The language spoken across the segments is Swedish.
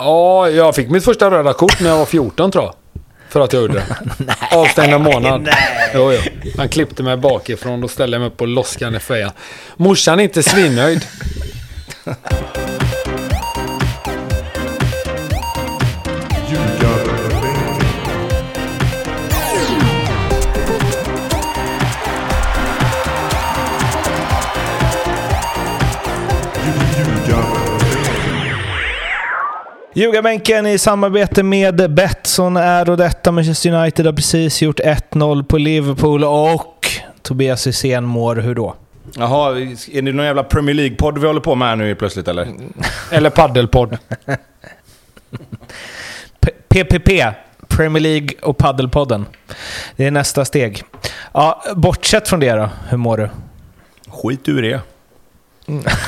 Ja, jag fick mitt första röda kort när jag var 14 tror jag. För att jag gjorde det. Avstängd en månad. Nej. Jo, jo. Han klippte mig bakifrån och ställde mig upp på loskan i fejan. Morsan är inte svinnöjd. Ljugarbänken i samarbete med Betsson är och detta. Manchester United har precis gjort 1-0 på Liverpool och Tobias Hysén mår hur då? Jaha, är det någon jävla Premier League-podd vi håller på med här nu plötsligt eller? Eller paddelpodd. PPP, Premier League och Paddelpodden. Det är nästa steg. Ja, bortsett från det då, hur mår du? Skit ur det.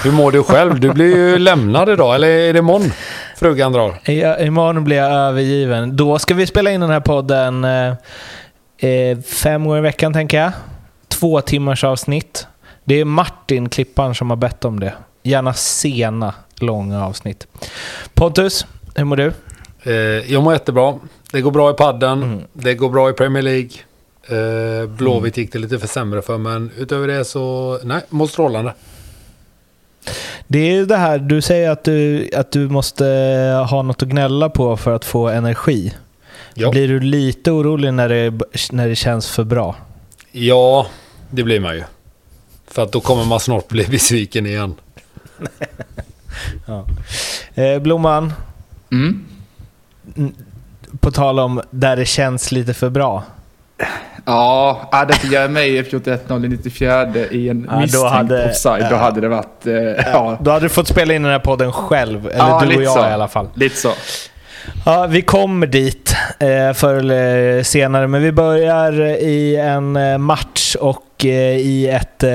Hur mår du själv? Du blir ju lämnad idag, eller är det imorgon frugan drar? I, imorgon blir jag övergiven. Då ska vi spela in den här podden eh, eh, fem gånger i veckan, tänker jag. Två timmars avsnitt. Det är Martin, klipparen, som har bett om det. Gärna sena, långa avsnitt. Pontus, hur mår du? Eh, jag mår jättebra. Det går bra i padden. Mm. Det går bra i Premier League. Eh, Blåvitt gick det lite för sämre för, men utöver det så... Nej, mår strålande. Det är ju det här, du säger att du, att du måste ha något att gnälla på för att få energi. Ja. Blir du lite orolig när det, när det känns för bra? Ja, det blir man ju. För att då kommer man snart bli besviken igen. Eh, Blomman, Mm. på tal om där det känns lite för bra. Ja, hade inte Jeremejeff gjort 1-0 i 94 i en Ja, misstänkt hade- offside, då ja. hade det varit... Eh, ja, Då hade du fått spela in den här podden själv, eller Ja, du och jag så. i alla fall. lite så. Ja, vi kommer dit eh, förr eller senare, men vi börjar i en eh, match och eh, i ett eh,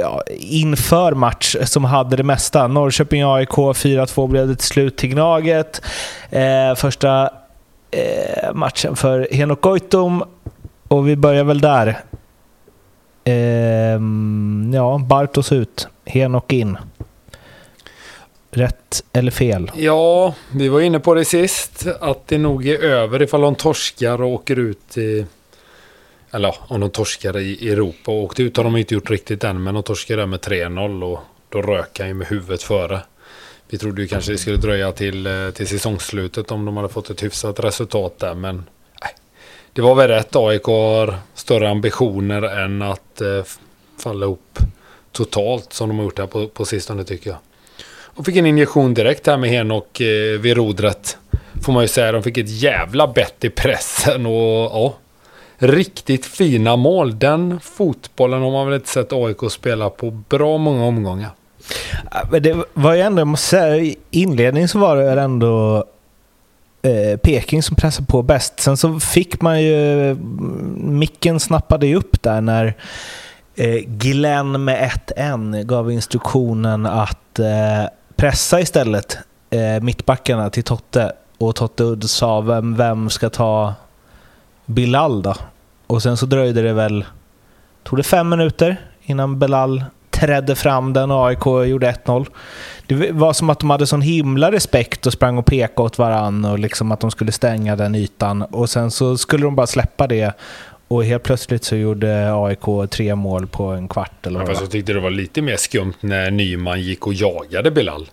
ja, inför match som hade det mesta. Norrköping-AIK 4-2 blev det till slut till Gnaget. Eh, första matchen för Henok Goitom och vi börjar väl där. Ehm, ja, Bartos ut, Henok in. Rätt eller fel? Ja, vi var inne på det sist. Att det nog är över ifall de torskar och åker ut i... Eller ja, om de torskar i Europa. Och åkte ut har de inte gjort riktigt än. Men de torskar där med 3-0 och då rök han ju med huvudet före. Vi trodde ju kanske det skulle dröja till, eh, till säsongsslutet om de hade fått ett hyfsat resultat där. Men det var väl rätt. AIK har större ambitioner än att eh, falla ihop totalt som de har gjort här på, på sistone tycker jag. Och fick en injektion direkt här med Henok eh, vid rodret. Får man ju säga. De fick ett jävla bett i pressen och ja. Riktigt fina mål. Den fotbollen har man väl inte sett AIK spela på bra många omgångar. Men det var ju ändå, jag måste säga, i inledningen så var det väl ändå eh, Peking som pressade på bäst. Sen så fick man ju, micken snappade ju upp där när eh, Glenn med ett N gav instruktionen att eh, pressa istället eh, mittbackarna till Totte. Och Totte Udd sa vem, vem ska ta Bilal då? Och sen så dröjde det väl, tog det fem minuter innan Bilal trädde fram den och AIK gjorde 1-0. Det var som att de hade sån himla respekt och sprang och pekade åt varann och liksom att de skulle stänga den ytan. Och sen så skulle de bara släppa det och helt plötsligt så gjorde AIK tre mål på en kvart eller Ja, fast jag tyckte det var lite mer skumt när Nyman gick och jagade Bilal.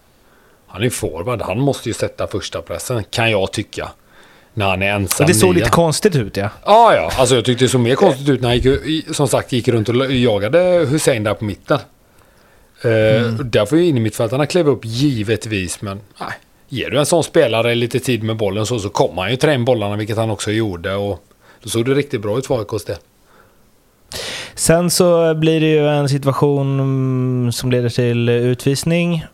Han är forward. Han måste ju sätta första pressen kan jag tycka. När han är ensam Och det såg nia. lite konstigt ut ja. Ja, ja. Alltså jag tyckte det såg mer konstigt ut när han gick, som sagt gick runt och jagade Hussein där på mitten. Uh, Där får ju innermittfältarna kliva upp givetvis, men nej. Ger du en sån spelare lite tid med bollen så, så kommer han ju trä in bollarna, vilket han också gjorde. Och då såg det riktigt bra ut för AIKs del. Sen så blir det ju en situation mm, som leder till utvisning.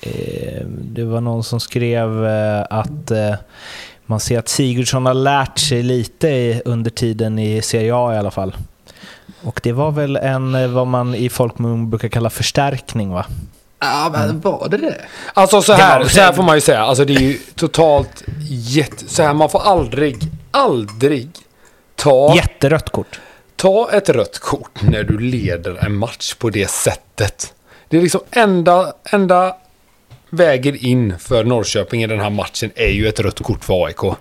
Eh, Det var någon som skrev eh, att eh, man ser att Sigurdsson har lärt sig lite under tiden i Serie A i alla fall. Och det var väl en, eh, vad man i folkmun brukar kalla förstärkning va? Ja, men var det det? Alltså så här, så här får man ju säga. Alltså det är ju totalt jätte... Så här, man får aldrig, aldrig ta... Jätterött kort. Ta ett rött kort när du leder en match på det sättet. Det är liksom enda, enda väger in för Norrköping i den här matchen är ju ett rött kort för AIK.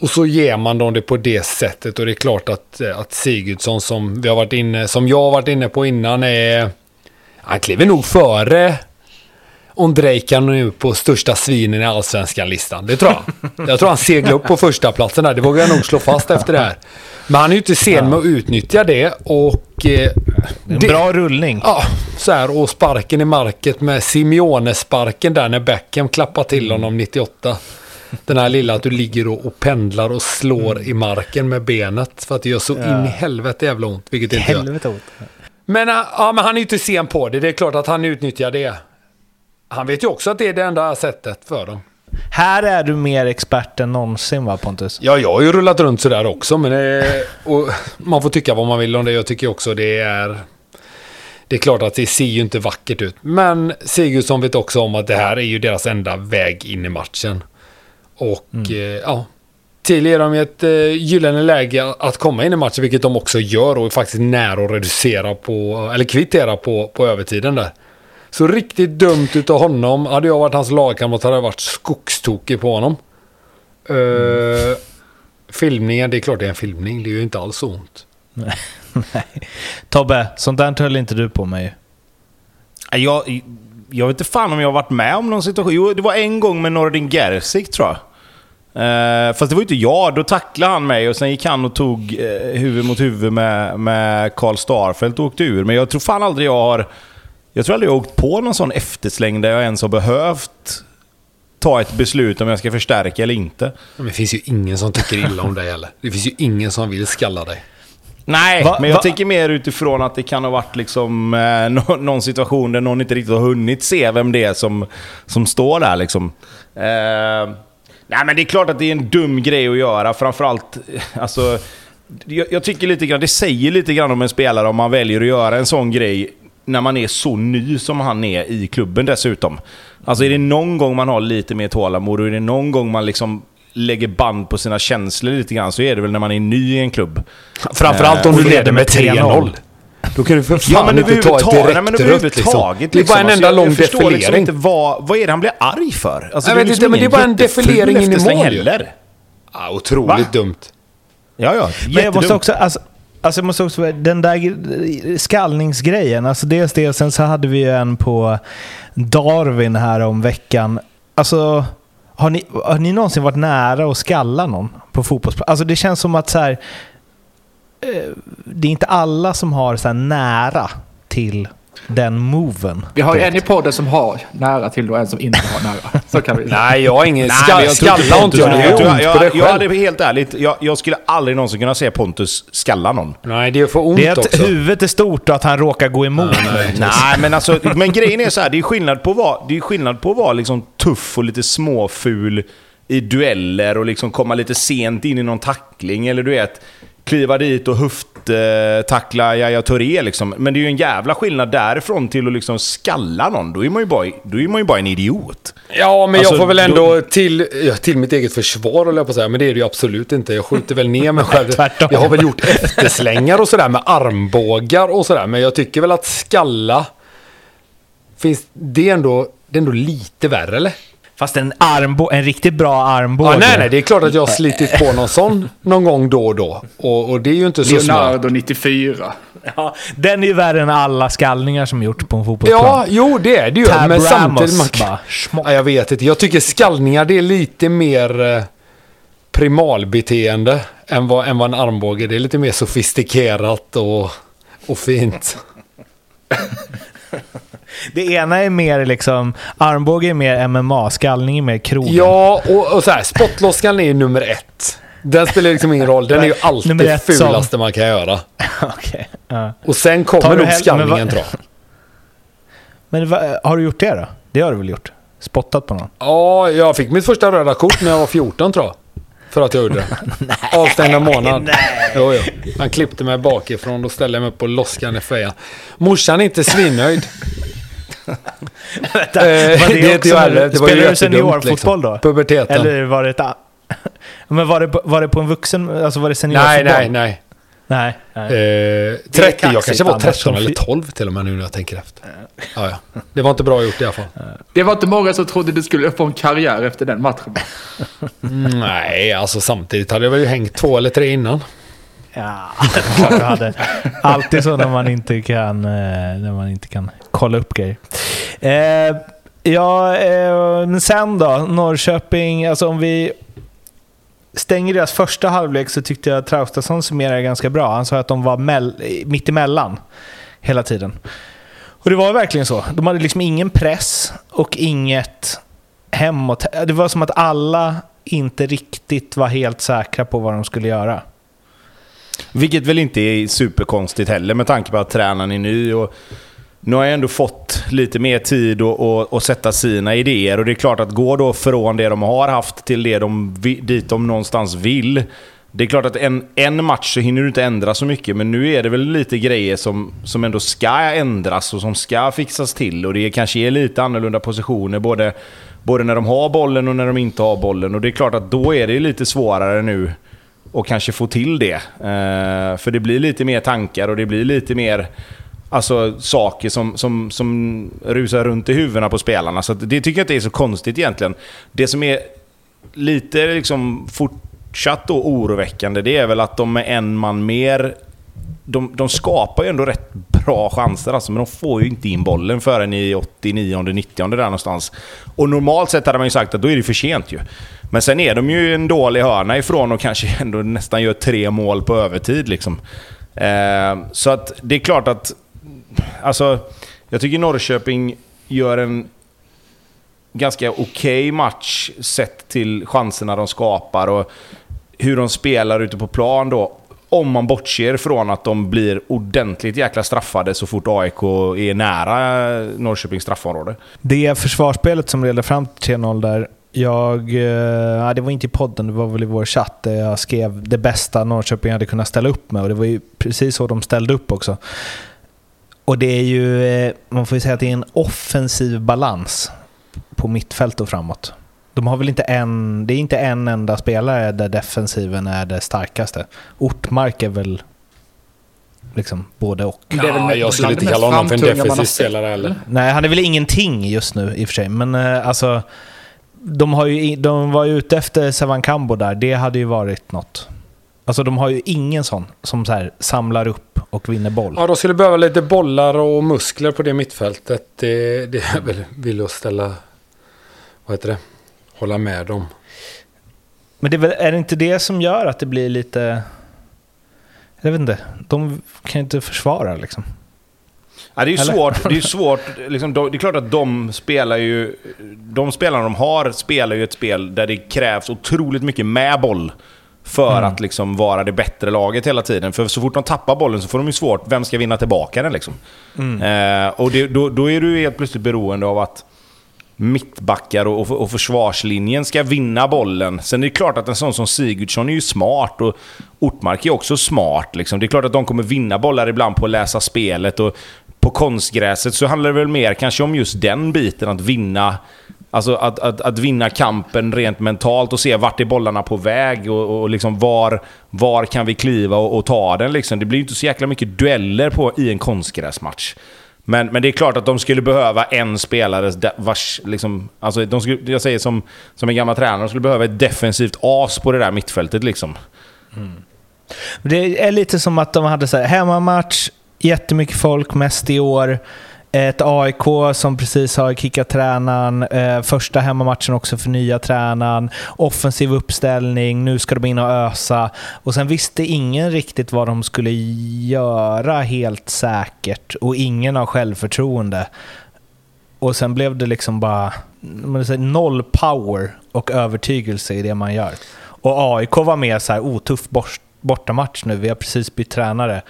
Och så ger man dem det på det sättet och det är klart att, eh, att Sigurdsson som, vi har varit inne, som jag har varit inne på innan är... Han kliver nog före Ondrejka nu på största svinen i allsvenskan-listan. Det tror jag. Jag tror han seglar upp på första platsen där. Det vågar jag nog slå fast efter det här. Men han är ju inte sen med att utnyttja det och... Eh, En det- bra rullning. Ja, så här. Och sparken i market med Simeone-sparken där när Beckham klappar till honom 98. Den här lilla att du ligger och, pendlar och slår i marken med benet. För att det gör så in i helvete jävla ont. Vilket det inte gör. Helvete ont. Men, äh, ja, men han är ju inte sen på det. Det är klart att han utnyttjar det. Han vet ju också att det är det enda sättet för dem. Här är du mer expert än någonsin va Pontus? Ja, jag har ju rullat runt sådär också. Men det, och man får tycka vad man vill om det. Jag tycker också det är... Det är klart att det ser ju inte vackert ut. Men Sigurdsson vet också om att det här är ju deras enda väg in i matchen. Och eh, ja... Till ger de ett eh, gyllene läge att komma in i matchen, vilket de också gör och är faktiskt nära att reducera på, eller kvittera på, på övertiden där. Så riktigt dumt utav honom. Hade jag varit hans lagkamrat hade jag varit skogstokig på honom. Uh, filmningen, det är klart det är en filmning. Det är ju inte alls så ont. Nej. Tobbe, sånt där höll inte du på med ju. Jag, jag vet inte fan om jag har varit med om någon situation. Jo, det var en gång med Nordin Gerzik tror jag. Eh, fast det var ju inte jag. Då tacklade han mig och sen gick han och tog eh, huvud mot huvud med, med Karl Starfelt och åkte ur. Men jag tror fan aldrig jag har... Jag tror aldrig jag har åkt på någon sån eftersläng där jag ens har behövt ta ett beslut om jag ska förstärka eller inte. Men det finns ju ingen som tycker illa om dig heller. Det finns ju ingen som vill skalla dig. Nej, Va- men jag va- tänker mer utifrån att det kan ha varit liksom, eh, nå- någon situation där någon inte riktigt har hunnit se vem det är som, som står där. Liksom. Eh, nej, men det är klart att det är en dum grej att göra. Framförallt, eh, alltså, jag, jag tycker lite grann, det säger lite grann om en spelare om man väljer att göra en sån grej när man är så ny som han är i klubben dessutom. Alltså är det någon gång man har lite mer tålamod och är det någon gång man liksom lägger band på sina känslor lite grann så är det väl när man är ny i en klubb. Framförallt om du leder leder med 3-0. Då kan du för fan Ja men inte ta ett överhuvudtaget, nej, men direkt rött liksom. Det är bara en liksom. enda Alltså, jag- lång jag förstår defilering. Liksom inte vad, vad är det han blir arg för? Alltså, Jag vet liksom inte, men det är bara en defilering in i mål heller. Ja, otroligt Va? dumt. Ja, ja. Men jag måste också, alltså, alltså jag måste också, den där gre- skallningsgrejen, alltså dels det, sen så hade vi ju en på Darwin här om veckan. Alltså, har ni, har ni någonsin varit nära att skalla någon på fotbollsplan? Alltså det känns som att så här, det är inte alla som har så här nära till den moven. Vi har ju en i podden som har nära till och en som inte har nära. Så kan vi Nej, jag har ingen... Nej, Ska, men jag tror inte skalla har inte jag. Det jag, jag, jag, själv. hade helt ärligt, jag, jag skulle aldrig någonsin kunna se Pontus skalla någon. Nej, det är för ont Det är att också. huvudet är stort och att han råkar gå emot. Nej, men alltså, men grejen är så här, det är skillnad på att vara, det är skillnad på att vara liksom tuff och lite småful i dueller och liksom komma lite sent in i någon tackling, eller du vet, kliva dit och höfttackla Yahya Touré liksom. Men det är ju en jävla skillnad därifrån till att liksom skalla någon. Då är man ju bara, då är man ju bara en idiot. Ja, men Alltså, jag får väl då- ändå till, ja, till mitt eget försvar, håller jag på att säga. Men det är det ju absolut inte. Jag skjuter väl ner mig själv. Jag har väl gjort efterslängar och sådär med armbågar och sådär. Men jag tycker väl att skalla... Finns det ändå, det är ändå lite värre, eller? Fast en, armbå, en riktigt bra armbåge. Ja, nej, nej, det är klart att jag har slitit på någon sån någon gång då och då. Och, och det är ju inte så smart. Leonardo 94. Ja, den är ju värre än alla skallningar som gjorts på en fotbollsplan. Ja, jo det är det ju. Tab men samtidigt... Man, ja, jag vet inte. Jag tycker skallningar det är lite mer eh, primalbeteende än vad, än vad en armbåge. Det är lite mer sofistikerat och, och fint. Det ena är mer liksom, armbåge är mer MMA, skallning är mer krogen. Ja, och, och så här, spottloskan är nummer ett. Den spelar liksom ingen roll. Den är ju alltid Nummer ett som- fulaste man kan göra. Okej. Ja. Och sen kommer nog skallningen tror jag. Men va, har du gjort det då? Det har du väl gjort? Spottat på någon? Ja, jag fick mitt första röda kort när jag var 14 tror jag. För att jag gjorde det. Avstängda månad. nej. Jo, jo. Han klippte mig bakifrån. Då ställde jag mig upp på loskan i fejan. Morsan är inte svinnöjd. Vänta, Eh, var det är också jag heller. du- Det var ju Spelade du seniorfotboll liksom. då? Puberteten. Eller var det ett... Men var det, på- var det på en vuxen... Alltså var det nej, seniorfotboll? nej, nej. Nej. nej. Eh, Det är 30, jag kaxigt kanske var annars 13 som eller fy- 12 till och med nu när jag tänker efter. Ja, ja. Det var inte bra gjort i alla fall. Det var inte många som trodde du skulle få en karriär efter den matchen. Nej, alltså samtidigt hade jag väl hängt två eller tre innan. Ja, klart du hade. Alltid så när man inte kan, eh, när man inte kan kolla upp grejer. Eh, ja, eh, men sen då? Norrköping, alltså om vi stänger deras första halvlek så tyckte jag att Traustason summerade ganska bra. Han sa att de var mell- mitt emellan hela tiden. Och det var verkligen så. De hade liksom ingen press och inget hemåt. Det var som att alla inte riktigt var helt säkra på vad de skulle göra. Vilket väl inte är superkonstigt heller med tanke på att tränaren är ny. Och nu har jag ändå fått lite mer tid att- och, och sätta sina idéer. Och det är klart att gå då från det de har haft till det de, dit de någonstans vill. Det är klart att en, en match så hinner du inte ändra så mycket, men nu är det väl lite grejer som, som ändå ska ändras och som ska fixas till. Och det kanske är lite annorlunda positioner, både, både när de har bollen och när de inte har bollen. Och det är klart att då är det lite svårare nu och kanske få till det. Eh, för det blir lite mer tankar och det blir lite mer alltså, saker som, som, som rusar runt i huvudena på spelarna. Så att det tycker jag inte är så konstigt egentligen. Det som är lite liksom fortsatt då oroväckande, det är väl att de med en man mer de, de skapar ju ändå rätt bra chanser alltså, men de får ju inte in bollen förrän i 89 90 där någonstans. Och normalt sett hade man ju sagt att då är det för sent ju. Men sen är de ju en dålig hörna ifrån och kanske ändå nästan gör tre mål på övertid liksom. Eh, så att det är klart att... Alltså, jag tycker Norrköping gör en ganska okej match sett till chanserna de skapar och hur de spelar ute på plan då. Om man bortser från att de blir ordentligt jäkla straffade så fort AIK är nära Norrköpings straffområde. Det försvarsspelet som leder fram till 3-0 där, jag, eh, det var inte i podden, det var väl i vår chatt där jag skrev det bästa Norrköping hade kunnat ställa upp med och det var ju precis så de ställde upp också. Och det är ju, eh, man får ju säga att det är en offensiv balans på mittfält och framåt. De har väl inte en, det är inte en enda spelare där defensiven är det starkaste. Ortmark är väl liksom både och. Det är väl Ja, jag skulle inte kalla honom för en defensiv spelare heller. eller? Nej, han är väl ingenting just nu i och för sig. Men eh, alltså, de, har ju, de var ju ute efter Savankambo där. Det hade ju varit något. Alltså de har ju ingen sån som så här samlar upp och vinner boll. Ja, de skulle behöva lite bollar och muskler på det mittfältet. Det, det är väl vill att ställa... Vad heter det? Hålla med dem. Men det är, väl, är det inte det som gör att det blir lite... Jag vet inte. De kan ju inte försvara liksom. Ja, det är ju Eller? svårt. Det är, svårt liksom, de- det är klart att de spelar ju... De spelarna de har spelar ju ett spel där det krävs otroligt mycket med boll. För Mm. att liksom vara det bättre laget hela tiden. För så fort de tappar bollen så får de ju svårt. Vem ska vinna tillbaka den liksom? Eh, och det, då, då är du helt plötsligt beroende av att mittbackar och, och, och försvarslinjen ska vinna bollen. Sen är det klart att en sån som Sigurdsson är ju smart och Ortmark är också smart. Liksom. Det är klart att de kommer vinna bollar ibland på att läsa spelet och på konstgräset så handlar det väl mer kanske om just den biten, att vinna Alltså att, att, att vinna kampen rent mentalt och se vart är bollarna på väg och, och liksom var, var kan vi kliva och, och ta den. Liksom. Det blir ju inte så jäkla mycket dueller på, i en konstgräsmatch. Men, men det är klart att de skulle behöva en spelare vars... Liksom, alltså de skulle, jag säger som, som en gammal tränare, de skulle behöva ett defensivt as på det där mittfältet. Liksom. Mm. Det är lite som att de hade så här, hemmamatch, jättemycket folk, mest i år. Ett AIK som precis har kickat tränaren. Eh, första hemmamatchen också för nya tränaren. Offensiv uppställning, nu ska de in och ösa. Och sen visste ingen riktigt vad de skulle göra helt säkert. Och ingen har självförtroende. Och sen blev det liksom bara noll power och övertygelse i det man gör. Och AIK var mer så här oh, otuff bortamatch nu. Vi har precis bytt tränare.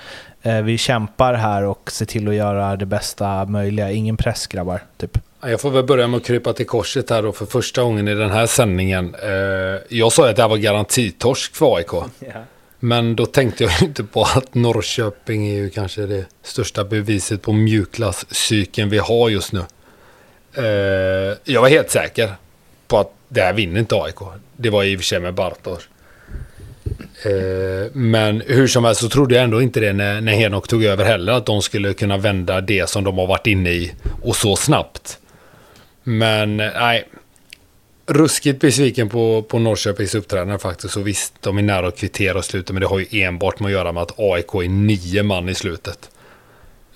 Eh, vi kämpar här och ser till att göra det bästa möjliga. Ingen press grabbar, typ. Ja, Jag får väl börja med att krypa till korset här då för första gången i den här sändningen. Eh, Jag sa att det här var garantitorsk för AIK. Men då tänkte jag ju inte på att Norrköping är ju kanske det största beviset på mjukglasscykeln vi har just nu. Eh, Jag var helt säker på att det här vinner inte AIK. Det var i och för sig med Bartos. Eh, men hur som helst så trodde jag ändå inte det när, när Henok tog över heller. Att de skulle kunna vända det som de har varit inne i och så snabbt. Men eh, nej. Ruskigt besviken på, på Norrköpings uppträdande faktiskt. Och visst, de är nära att kvittera och sluta. Men det har ju enbart med att göra med att AIK är nio man i slutet.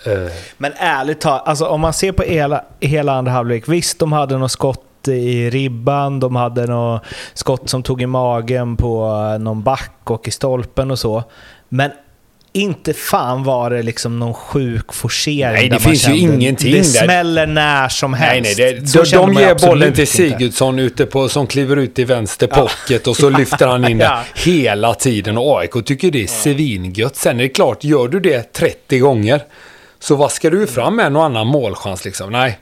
Eh. Men ärligt talat, alltså om man ser på hela, hela andra halvlek. Visst, de hade något skott i ribban, de hade något skott som tog i magen på någon back och i stolpen och så. Men inte fan var det liksom någon sjuk forcering. Nej, det finns kände, ju ingenting Det där. smäller när som helst. Nej, nej, det, de, de ger bollen till Sigurdsson ute på, som kliver ut i vänster pocket och så lyfter han in ja. det hela tiden. Och AIK tycker det är svingött. Sen är det klart, gör du det 30 gånger så vaskar du fram en och annan målchans liksom. Nej,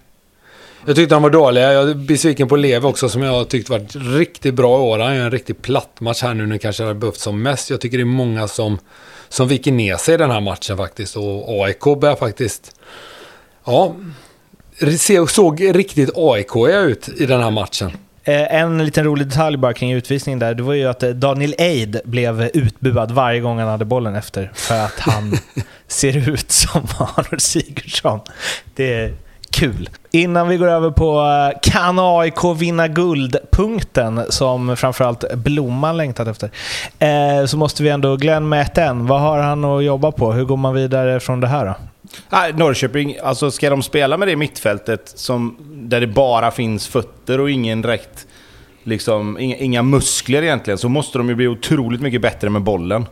jag tyckte de var dåliga. Jag är besviken på Lev också som jag tyckte var riktigt bra i år. Han gör en riktigt platt match här nu när kanske hade behövt som mest. Jag tycker det är många som, som viker ner sig i den här matchen faktiskt. Och AIK börjar faktiskt... Ja, såg riktigt aik ut i den här matchen. Eh, en liten rolig detalj bara kring utvisningen där, det var ju att eh, Daniel Eid blev utbuad varje gång han hade bollen efter. För att han ser ut som Arnold Sigurdsson. Det kul. Innan vi går över på eh, kan AIK vinna guld-punkten som framförallt Blomman längtat efter. Eh, så måste vi ändå, Glenn Mäten, vad har han att jobba på? Hur går man vidare från det här då? Nej, Norrköping, alltså ska de spela med det mittfältet som, där det bara finns fötter och ingen direkt, liksom, inga, inga muskler egentligen, så måste de ju bli otroligt mycket bättre med bollen.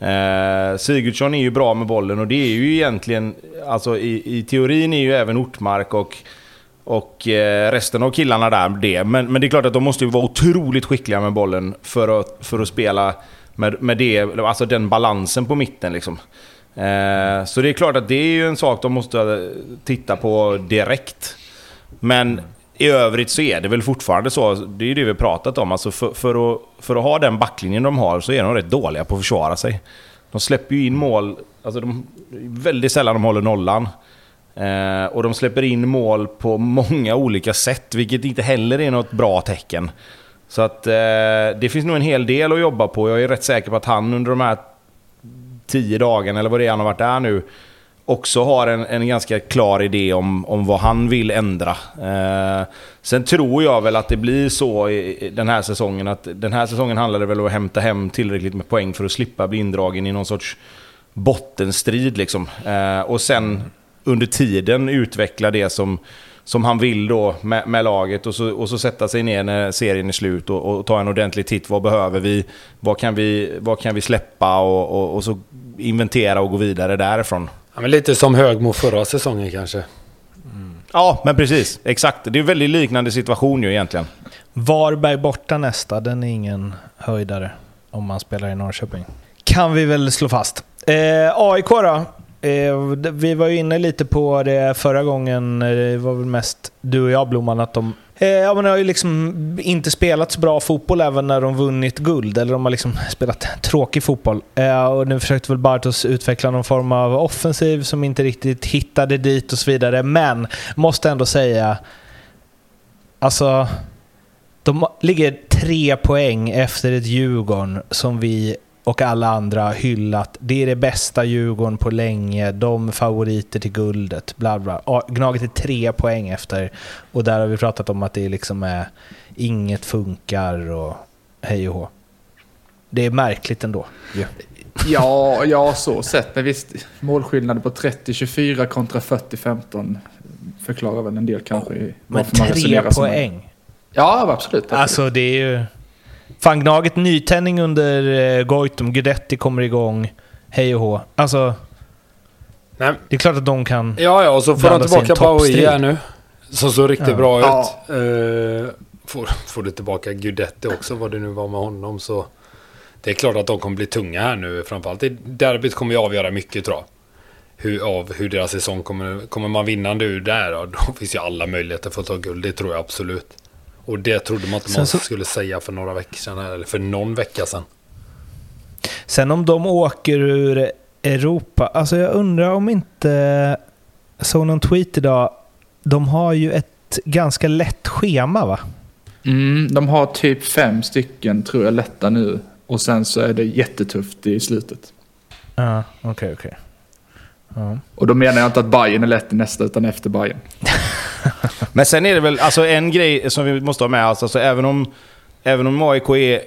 Eh, Sigurdsson är ju bra med bollen och det är ju egentligen, alltså i, i teorin är ju även Ortmark och, och eh, resten av killarna där det. Men, men det är klart att de måste ju vara otroligt skickliga med bollen för att, för att spela med, med det, alltså den balansen på mitten liksom. Eh, så det är klart att det är ju en sak de måste titta på direkt. Men i övrigt så är det väl fortfarande så, det är ju det vi pratat om, alltså för, för, att, för att ha den backlinjen de har så är de rätt dåliga på att försvara sig. De släpper ju in mål, alltså de, väldigt sällan de håller nollan. Eh, och de släpper in mål på många olika sätt, vilket inte heller är något bra tecken. Så att eh, det finns nog en hel del att jobba på. Jag är rätt säker på att han under de här tio dagarna, eller vad det är han har varit där nu, också har en, en ganska klar idé om, om vad han vill ändra. Eh, sen tror jag väl att det blir så i, i den här säsongen att den här säsongen handlar det väl om att hämta hem tillräckligt med poäng för att slippa bli indragen i någon sorts bottenstrid liksom. Eh, och sen under tiden utveckla det som, som han vill då med, med laget och så, och så sätta sig ner när serien är slut och, och, ta en ordentlig titt. Vad behöver vi? Vad kan vi, vad kan vi släppa? Och, och, och så inventera och gå vidare därifrån. Ja, men lite som Högmo förra säsongen kanske. Mm. Ja, men precis. Exakt. Det är en väldigt liknande situation ju egentligen. Varberg borta nästa, den är ingen höjdare om man spelar i Norrköping. Kan vi väl slå fast. Eh, AIK då? Eh, vi var ju inne lite på det förra gången, eh, det var väl mest du och jag Blomman, att de Eh, ja, men de har ju liksom inte spelat så bra fotboll även när de vunnit guld. Eller de har liksom spelat tråkig fotboll. Eh, och nu försökte väl Bartos utveckla någon form av offensiv som inte riktigt hittade dit och så vidare. Men måste ändå säga, alltså, de ligger tre poäng efter ett Djurgården som vi och alla andra hyllat. Det är det bästa Djurgården på länge. De favoriter till guldet. Bla bla. Gnaget är tre poäng efter. Och där har vi pratat om att det liksom är inget funkar och hej och hå. Det är märkligt ändå. Yeah. Ja, ja så sett. Men visst, målskillnad på 30-24 kontra 40-15 förklarar väl en del kanske. Oh, men tre poäng? Ja, absolut, absolut. Alltså det är ju... Fan, Gnaget nytändning under eh, Goitom. Guidetti kommer igång. Hej och hå. Alltså... Nej. Det är klart att de kan... Ja, ja, och så får de tillbaka Baui här nu. Som såg riktigt ja. bra ut. Uh, får, får du tillbaka Guidetti också, vad det nu var med honom. Så det är klart att de kommer bli tunga här nu. Framförallt derbyt kommer ju avgöra mycket tror jag. Hur, av hur deras säsong kommer. Kommer man vinnande ur där, då finns ju alla möjligheter för att ta guld. Det tror jag absolut. Och det trodde man inte man så... skulle säga för några veckor sedan, eller för någon vecka sedan. Sen om de åker ur Europa, alltså jag undrar om inte... såg någon tweet idag. De har ju ett ganska lätt schema va? Mm, de har typ fem stycken tror jag lätta nu. Och sen så är det jättetufft i slutet. Ja, okej, okej. Och då menar jag inte att Bayern är lätt i nästa, utan efter Bayern. Men sen är det väl alltså en grej som vi måste ha med oss. Alltså, även, om, även om AIK är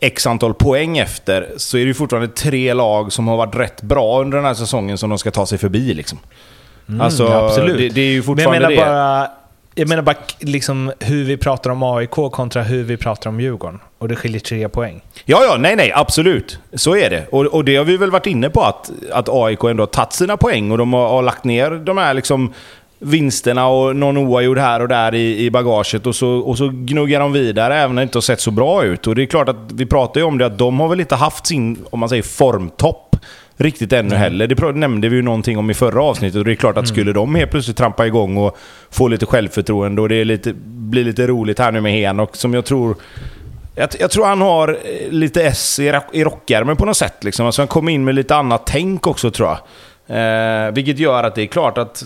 x antal poäng efter så är det ju fortfarande tre lag som har varit rätt bra under den här säsongen som de ska ta sig förbi. Liksom. alltså, Mm, absolut. Det, det är ju Men jag fortfarande menar det. bara, jag menar bara liksom hur vi pratar om AIK kontra hur vi pratar om Djurgården. Och det skiljer tre poäng. Ja, ja, nej, nej, absolut. Så är det. Och, och det har vi väl varit inne på, att, att AIK ändå har tagit sina poäng och de har, har lagt ner de här liksom vinsterna och någon oavgjord här och där i, i bagaget och så, och så gnuggar de vidare även när det inte har sett så bra ut. Och det är klart att vi pratar ju om det att de har väl inte haft sin, om man säger formtopp riktigt ännu heller. Det nämnde vi ju någonting om i förra avsnittet och det är klart att skulle de helt plötsligt trampa igång och få lite självförtroende och det lite, blir lite roligt här nu med Henok som jag tror jag, jag tror han har eh, lite S i, i rockärmen på något sätt. Liksom. Alltså han kommer in med lite annat tänk också tror jag. Eh, vilket gör att det är klart att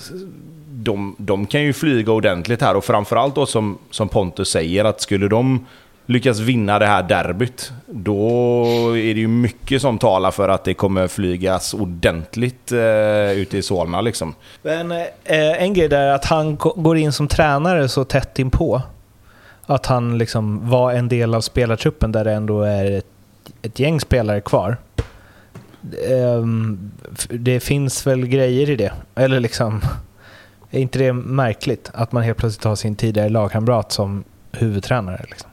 de, de kan ju flyga ordentligt här och framförallt då som, som Pontus säger att skulle de lyckas vinna det här derbyt då är det ju mycket som talar för att det kommer flygas ordentligt eh, ute i Solna liksom. Men eh, en grej där är att han går in som tränare så tätt inpå. Att han liksom var en del av spelartruppen där det ändå är ett, ett gäng spelare kvar. Ehm, det finns väl grejer i det. Eller liksom, är inte det märkligt att man helt plötsligt har sin tidigare lagkamrat som huvudtränare? Liksom?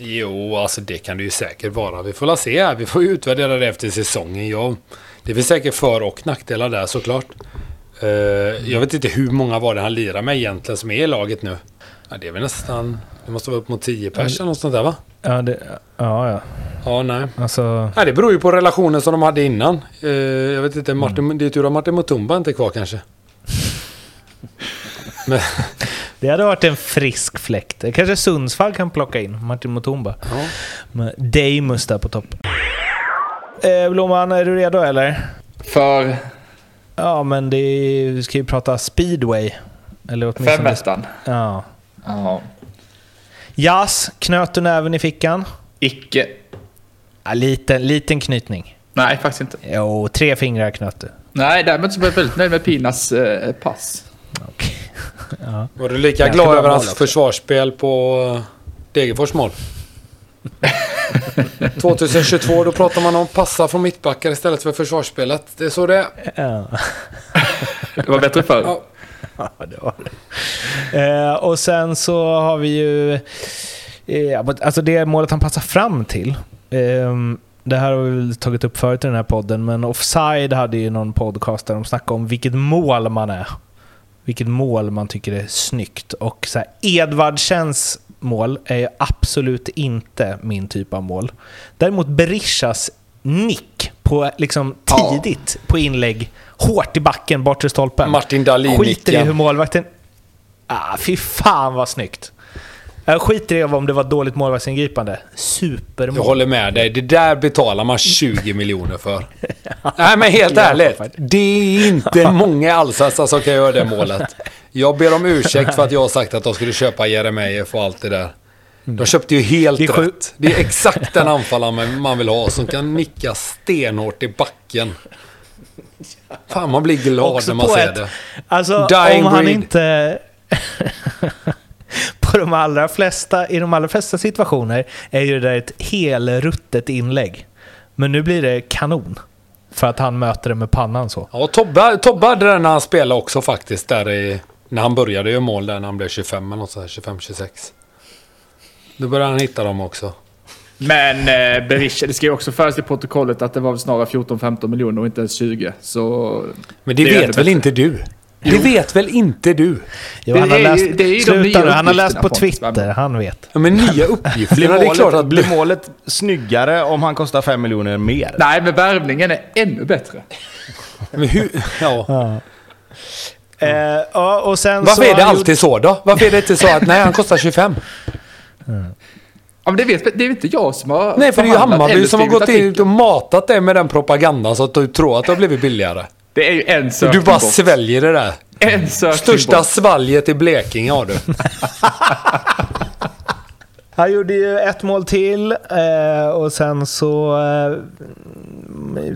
Jo, alltså det kan det ju säkert vara. Vi får la se här. Vi får utvärdera det efter säsongen. Ja, det finns säkert för och nackdelar där såklart. Eh, jag vet inte hur många var det han lirar med egentligen som är i laget nu. Ja, det är väl nästan... Det måste vara upp mot 10 pers eller något sånt där va? Ja, det, ja, ja. Ja, nej. Alltså, Nej, det beror ju på relationen som de hade innan. Eh, jag vet inte, Martin, det är tur att Martin Mutumba inte är kvar kanske. Det hade varit en frisk fläkt. Kanske Sundsvall kan plocka in Martin Mutumba. ja. Med Deimus där på topp. Eh, Blomman, är du redo eller? För Ja, men det är, vi ska ju prata speedway. Eller åtminstone... femettan. Ja. Ja. Jazz, knöt du näven i fickan? Icke. Ja, liten, liten knytning. Nej, faktiskt inte. Jo, tre fingrar knöt du. Nej, däremot så var jag väldigt nöjd med Pinas eh, pass. Okej. Ja. Var du lika Ganska glad över hans försvarsspel på eh, Degerfors mål? 2022, då pratar man om passa från mittbackar istället för försvarsspelet. Det är så det är. Ja. Det var bättre förr. Ja. Ja, det var det. Eh, och sen så har vi ju... Eh, alltså det målet han passar fram till. ehm, det här har vi tagit upp förut i den här podden, men Offside hade ju någon podcast där de snackade om vilket mål man är. Vilket mål man tycker är snyggt. Och så här, Edvardsens mål är absolut inte min typ av mål. Däremot Berishas nick på liksom Ja. tidigt på inlägg, hårt i backen, bortre stolpen. Martin Dahlin Skiter i hur målvakten... Ah, fy fan vad snyggt. Jag skiter i om det var dåligt målvaktsingripande. Supermål. Jag håller med dig. Det där betalar man 20 miljoner för. Nej men helt ärligt. Det är inte många i Allsvenskan som kan göra det målet. Jag ber om ursäkt för att jag har sagt att de skulle köpa Jeremejeff och allt det där. De köpte ju helt Det rätt. Det är exakt den anfallaren man- vill ha som kan nicka stenhårt i backen. Fan man blir glad Också när man ser ett- det. Alltså Dying om han breed. inte... på de allra flesta, I de allra flesta situationer är ju det där ett helruttet inlägg. Men nu blir det kanon. För att han möter det med pannan så. Ja, Tobbe, Tobbe hade den när han spelade också faktiskt. Där i, när han började göra mål där när han blev 25 eller något sånt 25-26. Då började han hitta dem också. Men eh, Berisha, det ska ju också föras i protokollet att det var väl snarare 14-15 miljoner och inte ens 20. Så... Men det, Det vet väl bättre. inte du? Det vet väl inte du? Jo, Det han har läst, det är sluta nu, han har läst på Twitter, han vet. Ja, men nya Blir uppgifterna, det är klart målet, att... blir målet snyggare om han kostar 5 miljoner mer? Nej, men värvningen är ännu bättre. Men hur, ja. Eh, ja, och sen Varför så är det alltid så då? Varför är det inte så att nej, han kostar 25? Ja, men det, vet, det är inte jag som har Nej, för det är ju Hammarby som har gått in och matat dig med den propagandan så att du tror att det har blivit billigare. Det är ju en sökning du bara bort. sväljer det där. En sökning Största bort. svalget i Blekinge har du. Han gjorde ju ett mål till eh, och sen så eh,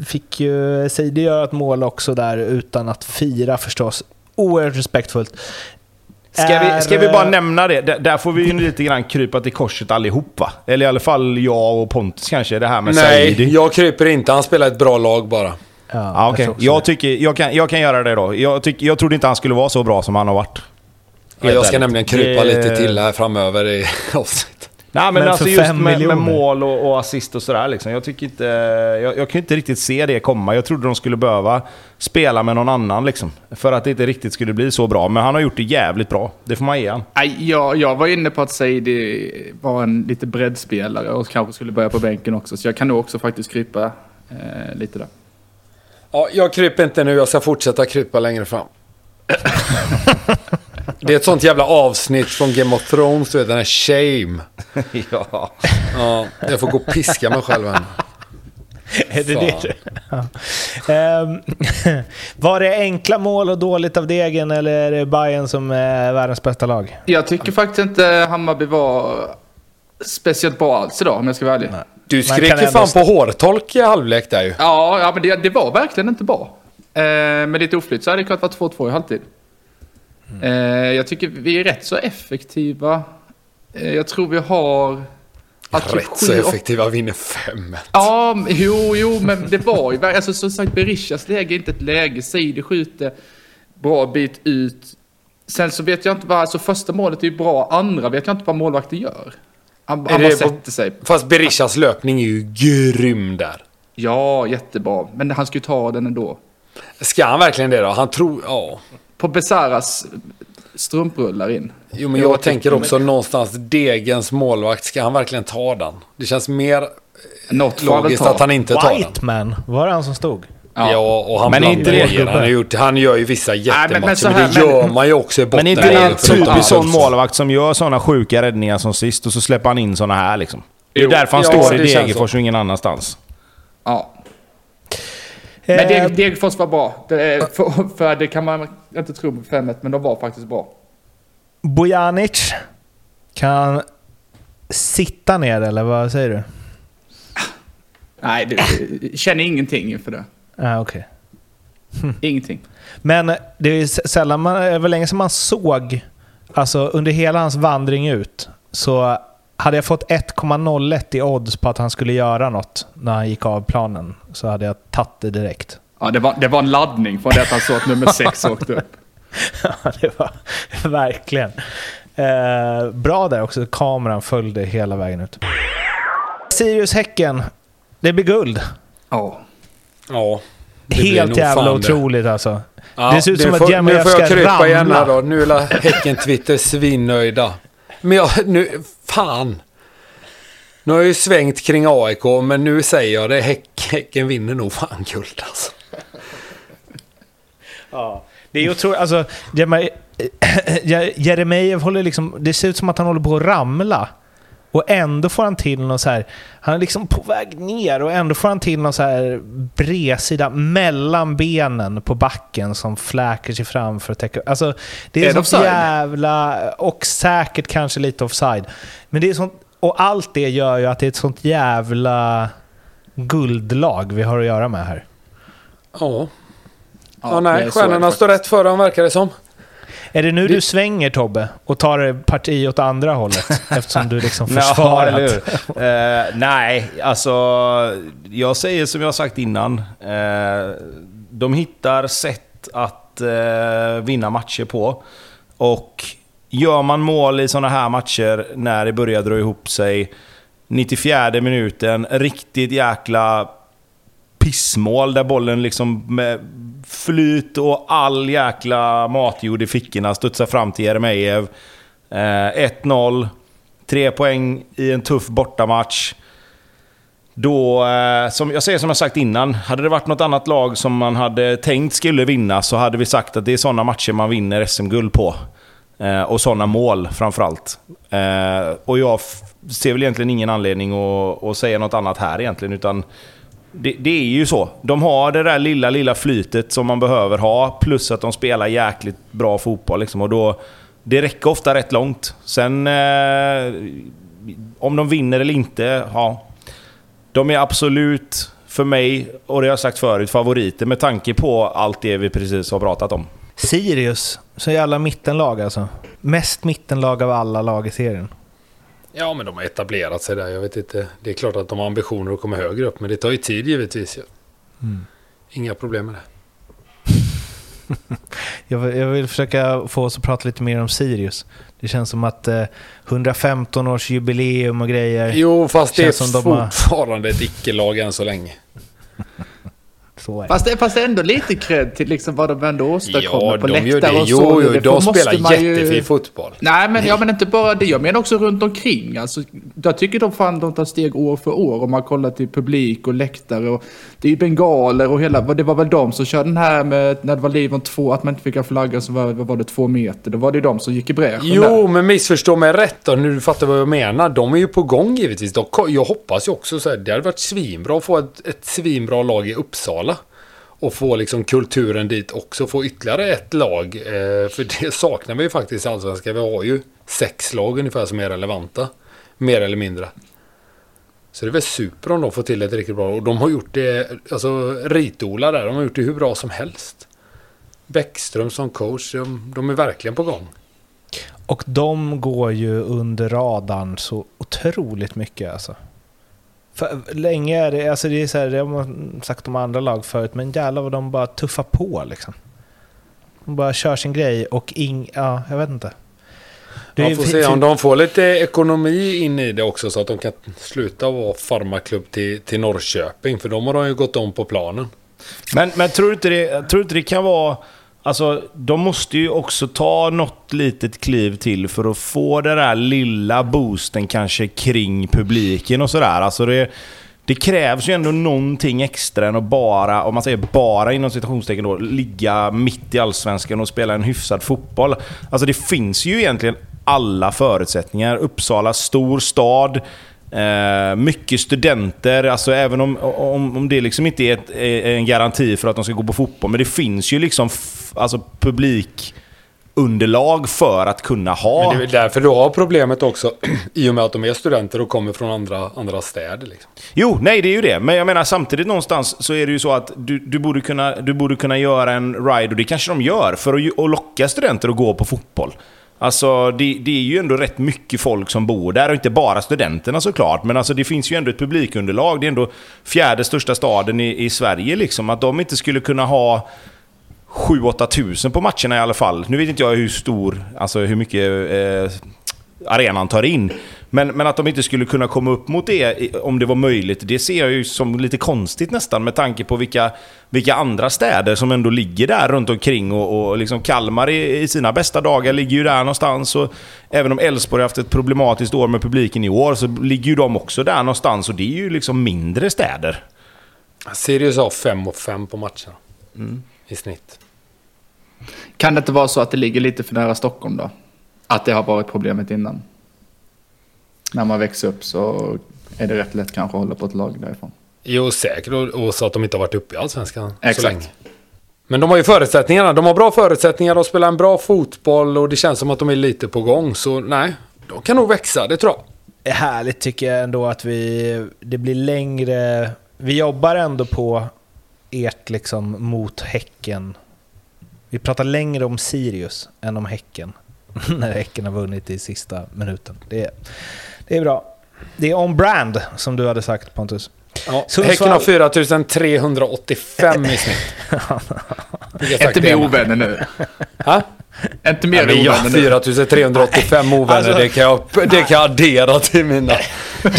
fick ju Seidi göra ett mål också där utan att fira förstås. Oerhört respektfullt. Ska vi, ska vi bara nämna det? Där, där får vi ju lite grann krypa till korset allihop va? Eller i alla fall jag och Pontus kanske, det här med Nej, Saidi. jag kryper inte. Han spelar ett bra lag bara. Ja, tror också Jag, det. tycker, jag, kan, jag kan göra det då. Jag, tyck, jag trodde inte han skulle vara så bra som han har varit. Ja, jag ska ärligt. nämligen krypa Det- lite till här framöver i avsnitt. Nej men, Men alltså för just fem med, med mål och, och assist och sådär liksom. Jag tycker inte... Jag, jag kan inte riktigt se det komma. Jag trodde de skulle behöva spela med någon annan liksom. För att det inte riktigt skulle bli så bra. Men han har gjort det jävligt bra. Det får man ge han. Nej, jag, jag var inne på att Saidi var en lite breddspelare och kanske skulle börja på bänken också. Så jag kan nog också faktiskt krypa eh, lite där. Ja, jag kryper inte nu. Jag ska fortsätta krypa längre fram. Det är ett sånt jävla avsnitt från Game of Thrones, du vet, den här Shame. ja. Ja, jag får gå och piska mig själv här. Är det Fan. det? Ja. Ehm, var det enkla mål och dåligt av degen eller är det Bayern som är världens bästa lag? Jag tycker faktiskt inte Hammarby var speciellt bra alls idag om jag ska vara ärlig. Du skrek ju ändå fan på hårtolk i halvlek där ju. Ja, ja men det, det var verkligen inte bra. Eh, med lite oflyt så hade det kunnat vara 2-2 i halvtid. Eh, jag tycker vi är rätt så effektiva. Eh, jag tror vi har... typ Rätt så effektiva, vinner fem. Ja, men- jo, jo, men det var ju... Alltså, som sagt, Berishas läge är inte ett läge. Seidi skjuter bra bit ut. Sen så vet jag inte vad... Alltså första målet är ju bra. Andra vet jag inte vad målvakten gör. Han, han bara sätter sig. Fast Berishas löpning är ju grym där. Ja, jättebra. Men han ska ju ta den ändå. Ska han verkligen det då? Han tror... Ja. På Besaras strumprullar in. Jo, men jag, Jag tänker också någonstans Degens målvakt. Ska han verkligen ta den? Det känns mer Något han väl logiskt att han inte tar den. Whiteman, var det han som stod? Ja, Ja. och han Men är inte blandar det- grejer. han, har gjort, han gör ju vissa jättematcher, men men, så här, det gör men- man ju också i botten. Men är inte det en Förutom typisk sån målvakt som gör såna sjuka räddningar som sist och så släpper han in såna här liksom? Det är Jo, därför han ja, står i Degerfors och ingen annanstans. Ja. Men Eh, Deg- Degerfors var bra. Det, är- för, för det kan man inte tro på 5 men de var faktiskt bra. Bojanic, kan sitta ner eller vad säger du? Nej, det, jag känner ingenting inför det. Ah, okej. Ingenting. Men det är sällan man, det var länge sedan man såg, alltså under hela hans vandring ut, så hade jag fått 1,01 i odds på att han skulle göra något när han gick av planen, så hade jag tagit det direkt. Ja, det var, det var en laddning från det att han såg att nummer 6 åkte upp. Ja, det var verkligen. Eh, bra där också, kameran följde hela vägen ut. Sirius-Häcken, det blir guld. Ja. Ja. det Helt jävla fan det. otroligt alltså. Ja, det ser ut som att får- Jeremejeff Nu får jag ska krypa igen här ramla. då. Nu är Häcken-Twitter svinnöjda. Men jag, nu, fan. Nu har jag ju svängt kring AIK, men nu säger jag det. Häck, häcken vinner nog fan guld alltså. Ja, det är otroligt. Alltså, Jeremejeff håller liksom... Det ser ut som att han håller på att ramla. Och ändå får han till något så här... Han är liksom på väg ner och ändå får han till någon så här bredsida mellan benen på backen som fläker sig fram för att täcka... Alltså, det är, Är offside? jävla... Och säkert kanske lite offside. Men det är sånt... Och allt det gör ju att det är ett sånt jävla guldlag vi har att göra med här. Ja. Ja, det nej. så Stjärnorna står rätt för dem verkar det som. Är det nu Det- du svänger Tobbe och tar parti åt andra hållet? Eftersom du liksom Ja, försvarat. eller hur? Eh, nej, alltså jag säger som jag har sagt innan. Eh, de hittar sätt att eh, vinna matcher på. Och gör man mål i sådana här matcher när det börjar dra ihop sig, 94 minuten, riktigt jäkla pissmål där bollen liksom med flyt och all jäkla matjord i fickorna studsar fram till Jeremejeff. Eh, 1-0. Tre poäng i en tuff bortamatch. Då, eh, som jag säger som jag sagt innan, hade det varit något annat lag som man hade tänkt skulle vinna så hade vi sagt att det är sådana matcher man vinner SM-guld på. Eh, och sådana mål framförallt. Eh, och jag ser väl egentligen ingen anledning att, att säga något annat här egentligen, utan det, det är ju så. De har det där lilla, lilla flytet som man behöver ha, plus att de spelar jäkligt bra fotboll. Liksom, och då, det räcker ofta rätt långt. Sen eh, om de vinner eller inte, ja. De är absolut, för mig, och det har jag sagt förut, favoriter med tanke på allt det vi precis har pratat om. Sirius, så jävla mittenlag alltså. Mest mittenlag av alla lag i serien. Ja, men de har etablerat sig där. Jag vet inte. Det är klart att de har ambitioner att komma högre upp, men det tar ju tid givetvis. Ja. Inga problem med det. Jag vill, jag vill försöka få oss att prata lite mer om Sirius. Det känns som att eh, 115 års jubileum och grejer. Jo, fast det är de har- fortfarande ett icke-lag än så länge. Så är det. Fast, det- fast ändå lite cred till liksom vad de ändå åstadkommer Ja, på läktare och så. Jo, jo, de måste spelar man ju- jättefin fotboll. Nej, men, ja, men inte bara det. Jag menar också runt omkring. Alltså, jag tycker de fan de tar steg år för år om man kollar till publik och läktare. Och, det är ju bengaler och hela... Det var väl de som körde den här med när det var liv om två, att man inte fick ha flagga så var, var det två meter. Då var det ju de som gick i bräschen där. Jo, men missförstå mig rätt då. Nu du fattar vad jag menar. De är ju på gång givetvis. De, jag hoppas ju också så här. Det hade varit svinbra att få ett, ett svinbra lag i Uppsala. Och få liksom kulturen dit också. Få ytterligare ett lag. Eh, för det saknar vi ju faktiskt i Allsvenskan. Vi har ju sex lag ungefär som är relevanta. Mer eller mindre. Så det är väl super om de får till ett riktigt bra. Och de har gjort det, alltså Ritola där, de har gjort det hur bra som helst. Bäckström som coach, de, de är verkligen på gång. Och de går ju under radarn så otroligt mycket alltså. För länge är det, alltså det är så här, det har man sagt om andra lag förut, men jävlar vad de bara tuffar på liksom. De bara kör sin grej och ing, ja, jag vet inte. Det Man får se om de får lite ekonomi in i det också så att de kan sluta vara farmaklubb till, till Norrköping. För de har de ju gått om på planen. Men, men tror, du inte det, tror du inte det kan vara... Alltså, de måste ju också ta något litet kliv till för att få den där lilla boosten kanske kring publiken och sådär. Alltså det, det krävs ju ändå någonting extra än att bara, om man säger bara inom citationstecken då, ligga mitt i Allsvenskan och spela en hyfsad fotboll. Alltså det finns ju egentligen alla förutsättningar. Uppsala, stor stad. Eh, mycket studenter, alltså även om, om, om det liksom inte är, ett, är en garanti för att de ska gå på fotboll. Men det finns ju liksom alltså publikunderlag för att kunna ha... Men det är därför du har problemet också. I och med att de är studenter och kommer från andra, andra städer. Liksom. Jo, nej det är ju det. Men jag menar samtidigt någonstans så är det ju så att du, du, borde, kunna, du borde kunna göra en ride, och det kanske de gör, för att, att locka studenter att gå på fotboll. Alltså det, det är ju ändå rätt mycket folk som bor där och inte bara studenterna såklart. Men alltså det finns ju ändå ett publikunderlag. Det är ändå fjärde största staden i, i Sverige liksom. Att de inte skulle kunna ha 7-8 tusen på matcherna i alla fall. Nu vet inte jag hur stor, alltså hur mycket eh, arenan tar in. Men, men att de inte skulle kunna komma upp mot det om det var möjligt, det ser jag ju som lite konstigt nästan med tanke på vilka, vilka andra städer som ändå ligger där runt omkring. Och, och liksom Kalmar i, i sina bästa dagar ligger ju där någonstans. Och även om Elfsborg har haft ett problematiskt år med publiken i år så ligger ju de också där någonstans. Och det är ju liksom mindre städer. Sirius har 5 och 5 på matcherna. I snitt. Kan det inte vara så att det ligger lite för nära Stockholm då? Att det har varit problemet innan? När man växer upp så är det rätt lätt kanske att hålla på ett lag därifrån. Jo, säkert. Och, och så att de inte har varit uppe i Allsvenskan så Exakt. länge. Men de har ju förutsättningarna. De har bra förutsättningar att spela en bra fotboll och det känns som att de är lite på gång. Så nej, de kan nog växa, det tror jag. Det är härligt tycker jag ändå att vi, det blir längre... Vi jobbar ändå på ert liksom mot Häcken. Vi pratar längre om Sirius än om Häcken. När Häcken har vunnit i sista minuten. Det är, det är bra. Det är on-brand, som du hade sagt Pontus. Ja, Sundsvall- Häcken har 4385 i snitt. Inte va? ovänner nu. Ha? Inte mer ovänner nu. 4385 ovänner, Alltså- det, kan jag, det kan jag addera till mina.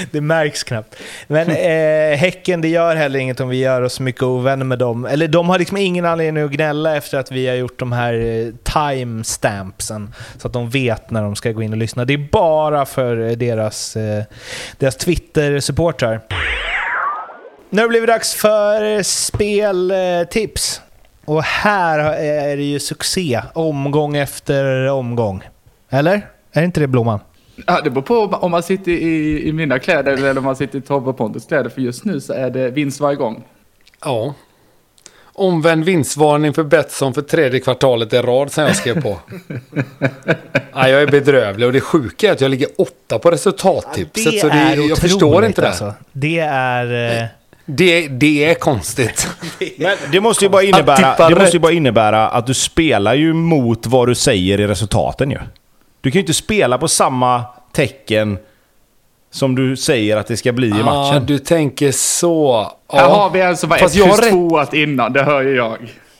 Det märks knappt. Men eh, Häcken, det gör heller inget om vi gör oss mycket ovänner med dem. Eller de har liksom ingen anledning att gnälla efter att vi har gjort de här eh, timestampsen. Så att de vet när de ska gå in och lyssna. Det är bara för eh, deras, eh, deras Twitter-supportrar. Nu har det dags för eh, speltips. Och här är det ju succé, omgång efter omgång. Eller? Är det inte det Blomman? Ja, det beror på om- man sitter i, i mina kläder eller om man sitter i Tobbe och Pontus kläder. För just nu så är det vinst varje gång. Ja. Omvänd vinstvarning för Betsson för tredje kvartalet i rad sen jag skrev på. ja, jag är bedrövlig och det sjuka är att jag ligger åtta på resultattipset. så det, jag förstår inte det. Alltså. Det är... Eh... Det, det är konstigt. Men det måste ju bara innebära, det måste ju bara innebära att du spelar ju mot vad du säger i resultaten ju. Du kan ju inte spela på samma tecken som du säger att det ska bli i matchen. Ja, du tänker så. Ja. Här har vi en som var 1 plus 2 innan, det hör ju jag.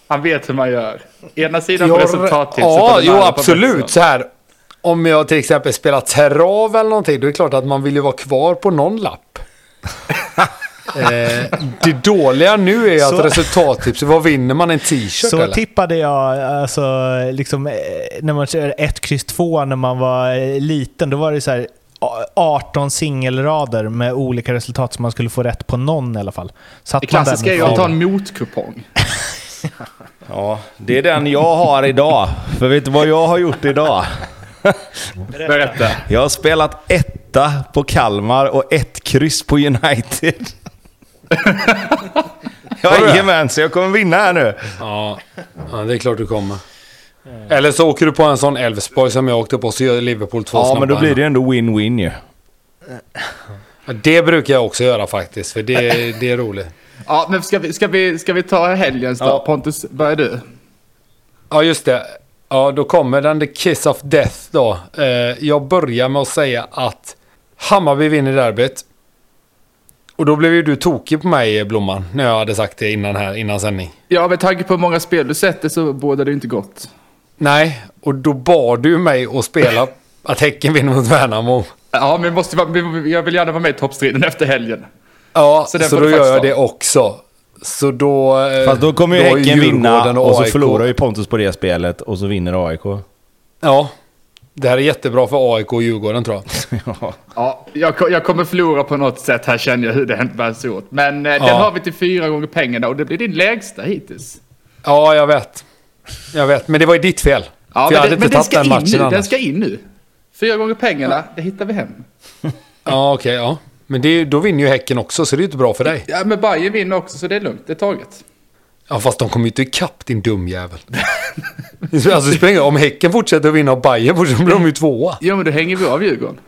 Han vet hur man gör. Ena sidan på resultattipset. Ja, jo absolut. Så här, om jag till exempel spelar trav eller någonting, då är det klart att man vill ju vara kvar på någon lapp. eh, det dåliga nu är så, att resultattipset, vad vinner man? En t-shirt Så eller? tippade jag, alltså, liksom, eh, när man kör 1, kryss 2 när man var eh, liten. Då var det så här 18 singelrader med olika resultat som man skulle få rätt på någon i alla fall. Satt det klassiska är ju att ta en motkupong. ja, det är den jag har idag. För vet du vad jag har gjort idag? Berätta. Jag har spelat etta på Kalmar och ett kryss på United. Jajamän, så jag kommer vinna här nu. Ja, ja det är klart du kommer. Eller så åker du på en sån Elfsborg som jag åkte på så gör Liverpool två Ja, snabba men då blir det ändå win-win ju. Ja, det brukar jag också göra faktiskt, för det, det är roligt. Ja, men ska vi, ska vi, ska vi ta helgens då? Ja. Pontus, börjar du? Ja, just det. Ja, då kommer den the kiss of death då. Eh, jag börjar med att säga att Hammarby vinner derbyt. Och då blev ju du tokig på mig, Blomman, när jag hade sagt det innan, här, innan sändning. Ja, med tanke på hur många spel du sätter så båda det inte gott. Nej, och då bad du mig att spela att Häcken vinner mot Värnamo. Ja, men måste jag vill gärna vara med i toppstriden efter helgen. Ja, så, så då gör jag det också. Så då... Eh, Fast då kommer ju Häcken vinna och så förlorar ju Pontus på det spelet och så vinner AIK. Ja, det här är jättebra för AIK och Djurgården tror jag. ja, jag, jag kommer förlora på något sätt här känner jag hur det bär sig åt. Men eh, ja. den har vi till fyra gånger pengarna och det blir din lägsta hittills. Ja, jag vet. Jag vet, men det var ju ditt fel. Ja, för jag hade det, inte tagit den matchen nu. Annars. Den ska in nu. Fyra gånger pengarna, det hittar vi hem. ja, okej, okay, ja. Men det, då vinner ju Häcken också, så det är inte bra för dig. Ja, men Bayern vinner också, så det är lugnt. Det är taget. Ja, fast de kommer ju inte ikapp din dumjävel. alltså, det spelar Om Häcken fortsätter att vinna och Bayern fortsätter, blir de ju tvåa. Ja, men då hänger vi av Djurgården.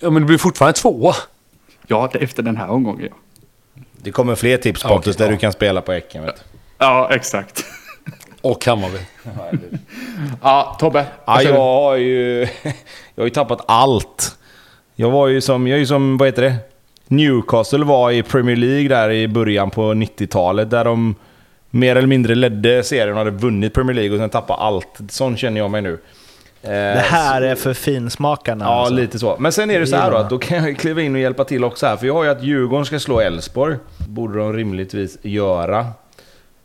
Ja, men det blir fortfarande tvåa. Ja, efter den här omgången, ja. Det kommer fler tips Pontus, okay, där ja. du kan spela på Häcken. Vet Ja, exakt. Och Hammarby. ja, Tobbe. Ja, jag har ju... Jag har ju tappat allt. Jag var ju som, jag är ju som, vad heter det? Newcastle var i Premier League där i början på 90-talet. Där de mer eller mindre ledde serien och hade vunnit Premier League och sen tappade allt. Sån känner jag mig nu. Det här är för finsmakarna. Ja, alltså. lite så. Men sen är det så här då, att då kan jag kliva in och hjälpa till också här. För jag har ju att Djurgården ska slå Elfsborg. Borde de rimligtvis göra.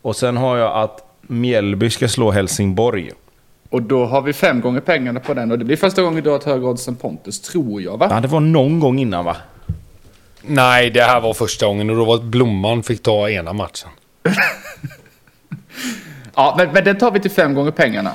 Och sen har jag att Mjällby ska slå Helsingborg. Och då har vi fem gånger pengarna på den och det blir första gången du har ett högre odds än Pontus, tror jag va? Ja, det var någon gång innan va? Nej, det här var första gången och då var Blomman fick ta ena matchen. ja, men, men den tar vi till fem gånger pengarna.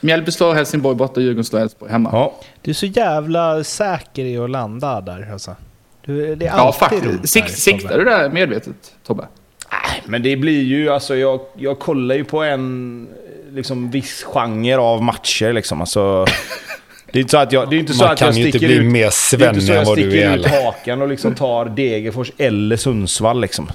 Mjällby slår Helsingborg borta, Djurgården slår Elfsborg hemma. Ja. Du är så jävla säker i att landa där alltså. Du, det är ja, faktiskt. Sik siktar du där medvetet, Tobbe? Nej, men det blir ju, alltså jag, jag kollar ju på en liksom viss genre av matcher liksom. Alltså, det är inte så att jag, det är inte så Man att jag sticker ut... Man kan ju inte bli mer svennig än vad du är. Jag sticker ut hakan och liksom tar Degerfors eller Sundsvall liksom.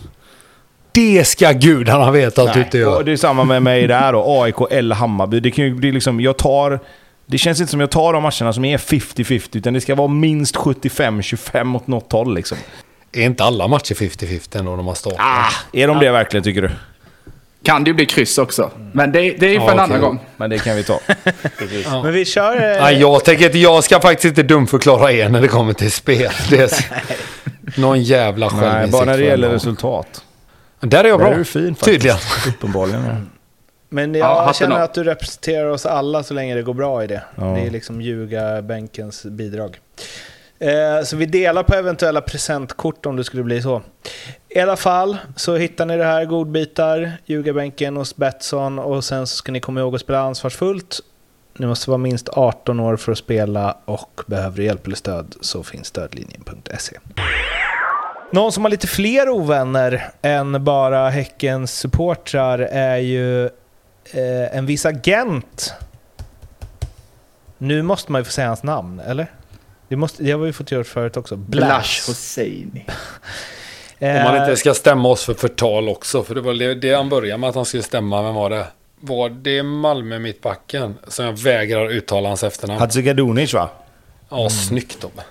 Det ska gudarna veta att du inte gör. Det är samma med mig där då. AIK eller Hammarby. Det kan ju bli liksom, jag tar... Det känns inte som jag tar de matcherna som är 50-50, utan det ska vara minst 75-25 åt något håll liksom. Är inte alla matcher 50-50 ändå när man startar? Ah, är de det verkligen tycker du? Kan det ju bli kryss också. Men det, det är ju för ja, en annan gång. Men det kan vi ta. ja. Men vi kör... Eh... Nej, jag tänker inte, jag ska faktiskt inte dumförklara er när det kommer till spel. Det är någon jävla självinsikt. Nej, bara när det gäller resultat. Där är jag bra. Där är du fin faktiskt. Tydligen. Uppenbarligen. Men jag ja, känner att du representerar oss alla så länge det går bra i det. Ja. Det är liksom ljuga-bänkens bidrag. Eh, så vi delar på eventuella presentkort om det skulle bli så. I alla fall så hittar ni det här, godbitar, ljugarbänken hos Betsson och sen så ska ni komma ihåg att spela ansvarsfullt. Ni måste vara minst 18 år för att spela och behöver hjälp eller stöd så finns stödlinjen.se. Någon som har lite fler ovänner än bara Häckens supportrar är ju eh, en viss agent. Nu måste man ju få säga hans namn, eller? Det, måste, det har vi fått gjort förut också. Blash Hosseini. Om Eh, man inte ska stämma oss för förtal också. För det var det, det han började med att han skulle stämma. Vem var det? Var det Malmö mittbacken? Som jag vägrar uttala hans efternamn. Hadzikadunic va? Ja, snyggt Tobbe.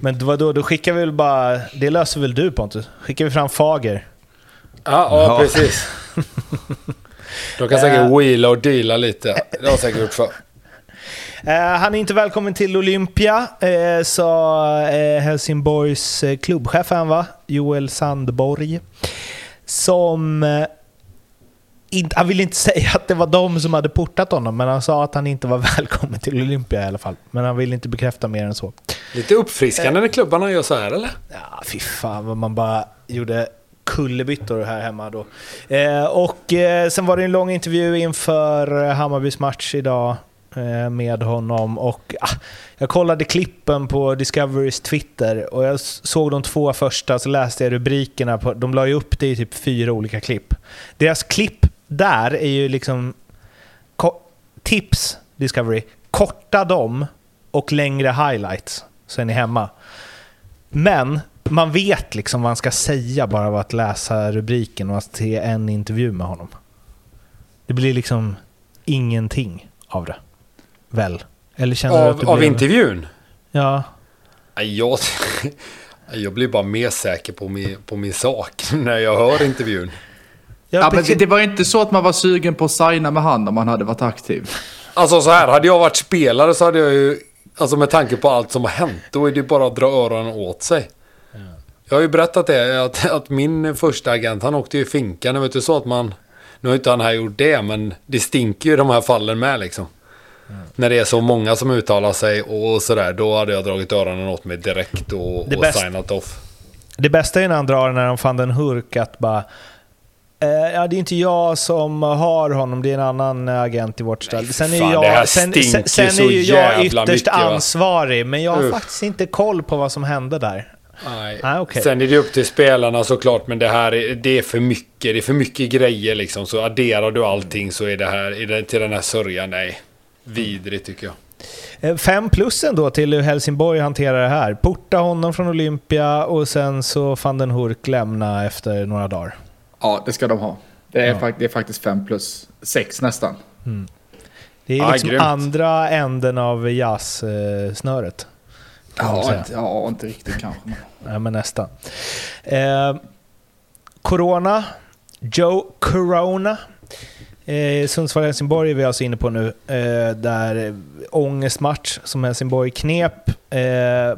Men vadå, då skickar vi väl bara... Det löser väl du Pontus? Skickar vi fram Fager? Ja, ja, Ja. precis. De kan säkert wheela och deala lite. Det har jag säkert gjort för. Eh, han är inte välkommen till Olympia, eh, sa eh, Helsingborgs klubbchef, han va? Joel Sandborg. Som... Han ville inte säga att det var de som hade portat honom, men han sa att han inte var välkommen till Olympia i alla fall. Men han ville inte bekräfta mer än så. Lite uppfriskande när klubbarna gör så här, eller? Ja, fy fan vad man bara gjorde kullerbyttor här hemma då. Eh, och eh, sen var det en lång intervju inför eh, Hammarbys match idag eh, med honom. Och ah, Jag kollade klippen på Discoverys Twitter och jag såg de två första, så läste jag rubrikerna. På, de la ju upp det i typ fyra olika klipp. Deras klipp där är ju liksom... Tips, Discovery. Korta dem och längre highlights, så är ni hemma. Men man vet liksom vad man ska säga bara av att läsa rubriken och att se en intervju med honom. Det blir liksom ingenting av det. Väl? Eller känner du att det Av, av blev- intervjun? Ja. Jag, jag blir bara mer säker på min, på min sak när jag hör intervjun. Ja, Ja, men det, det var inte så att man var sugen på att signa med han om man hade varit aktiv. Alltså så här, hade jag varit spelare så hade jag ju... Alltså med tanke på allt som har hänt, då är det ju bara att dra öronen åt sig. Jag har ju berättat det, att, att min första agent, han åkte ju i finkan. Det var inte så att man... Nu har inte han här gjort det, men det stinker ju i de här fallen med liksom. När det är så många som uttalar sig och sådär, då hade jag dragit öronen åt mig direkt och, och bäst- signat off. Det bästa är när han drar när de fann den hurk att bara... Eh, ja, det är inte jag som har honom, det är en annan eh, agent i vårt ställe. Sen är, fan, jag, sen, sen, är ju jag ytterst mycket, va? ansvarig, men jag har Uff. faktiskt inte koll på vad som hände där. Nej. Ah, okej. Sen är det upp till spelarna såklart, men det här är, det är för mycket. Det är för mycket grejer liksom. Så adderar du allting så är det här, är det till den här sörjan, nej. Vidrigt tycker jag. Eh, Fem plus ändå till hur Helsingborg hanterar det här. Porta honom från Olympia och sen så van den Hurk lämna efter några dagar. Ja, det ska de ha. Det är, Ja. fak- det är faktiskt fem plus sex nästan. Det är Ja, liksom grymt. andra änden av jazzsnöret. Ja, inte, ja, inte riktigt kanske. men- Nej, men nästan. Eh, corona. Joe Corona. Eh, Sundsvall-Helsingborg är vi alltså inne på nu. Eh, där ångestmatch som Helsingborg knep. Eh,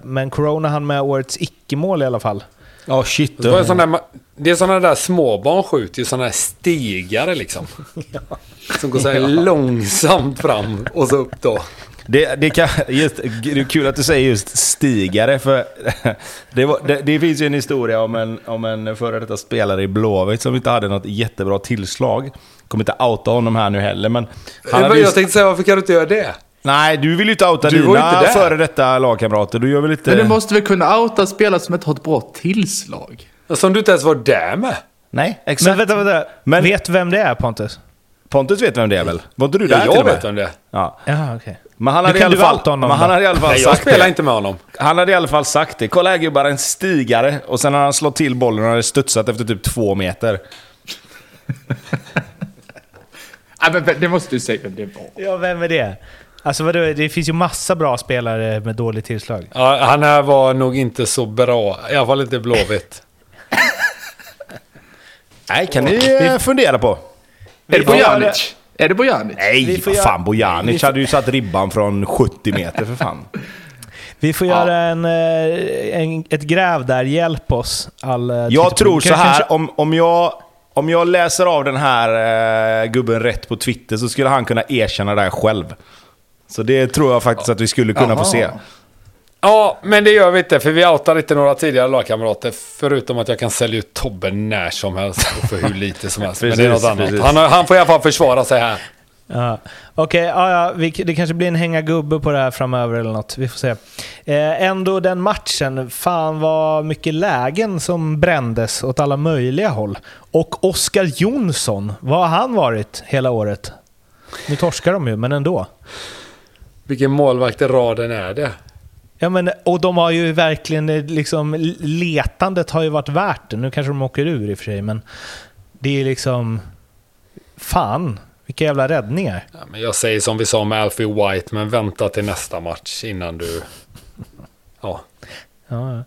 men Corona hann med årets icke-mål i alla fall. Ja, shit. Det, var en sån där, ma- det är sådana där småbarn skjuter ju sådana här stegare liksom. Som går så här långsamt fram och så upp då. Det, det, kan, just, det är kul att du säger just stigare, för det, var, det, det finns ju en historia om en, om en före detta spelare i Blåvitt som inte hade något jättebra tillslag. Kommer inte outa honom här nu heller, men... Han jag just, tänkte säga, varför kan du inte göra det? nej, du vill ju inte outa Du dina före detta lagkamrater. Du gör väl inte... Men du måste väl kunna outa spelare som inte har ett bra tillslag? Som du inte ens var där med. Nej, exakt. Men vänta, vänta. Men- Vet vem det är Pontus? Pontus vet vem det är väl? Var inte du där Ja, till och jag med? vet vem det är. Ja. Ja, okej. Men han hade, i alla fall, honom men han hade i alla fall Nej, jag sagt spelar det. inte med honom. Han hade i alla fall sagt det. Kolla här gubbar, en stigare. Och sen har han slått till bollen och hade studsat efter typ två meter. Nej, men det måste du säga vem det var. Ja, vem är det? Alltså vadå, det finns ju massa bra spelare med dåligt tillslag. Ja, han här var nog inte så bra. I alla fall inte Blåvitt. Nej, kan ni eh, fundera på. Är det Bojanic? Är det Bojanic? Nej, Vi vad fan Bojanic vi får- hade ju satt ribban från 70 meter för fan. Vi får Ja. göra en, eh, en, ett gräv där, hjälp oss. All, eh, Jag Twitterpublik. tror så Kanske- här, om, om, jag, om jag läser av den här eh, gubben rätt på Twitter så skulle han kunna erkänna det här själv. Så det tror jag faktiskt att vi skulle kunna få Jaha. se. Ja, men det gör vi inte. För vi outar inte några tidigare lagkamrater. Förutom att jag kan sälja ut Tobbe när som helst och för hur lite som helst. men det är något Precis, annat. precis. Han, han får i alla fall försvara sig här. Ja. Okej, ja, ja, vi- det kanske blir en hänga gubbe på det här framöver eller något. Vi får se. Eh, ändå den matchen, fan vad mycket lägen som brändes åt alla möjliga håll. Och Oskar Jonsson, vad har han varit hela året? Nu torskar de ju, men ändå. Vilken målvakt i raden är det? Ja, men, och de har ju verkligen, eh, liksom, letandet har ju varit värt det. Nu kanske de åker ur i och för sig, men det är liksom... Fan, vilka jävla räddningar. Ja, men jag säger som vi sa med Alfie White, men vänta till nästa match innan du... Ja. Ja,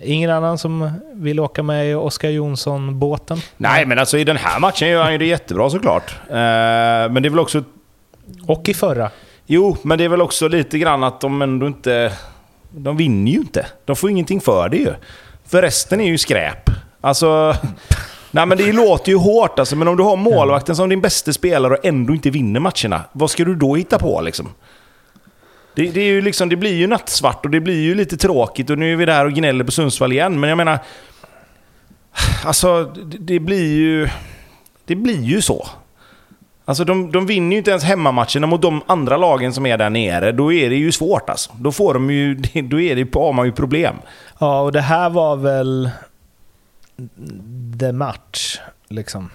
ingen annan som vill åka med i Oskar Jonsson-båten? Nej, men alltså i den här matchen gör han ju det jättebra såklart. Eh, men det är väl också... Och i förra. Jo, men det är väl också lite grann att de ändå inte... De vinner ju inte. De får ingenting för det ju. För resten är ju skräp. Alltså... Nej men det låter ju hårt alltså, men om du har målvakten som din bästa spelare och ändå inte vinner matcherna, vad ska du då hitta på liksom? Det, det, är ju liksom, det blir ju nattsvart och det blir ju lite tråkigt och nu är vi där och gnäller på Sundsvall igen, men jag menar... Alltså, det, det blir ju... Det blir ju så. Alltså de, de vinner ju inte ens hemmamatcherna mot de andra lagen som är där nere. Då är det ju svårt alltså. Då får de ju... Då är det, har man ju problem. Ja, och det här var väl the match, liksom.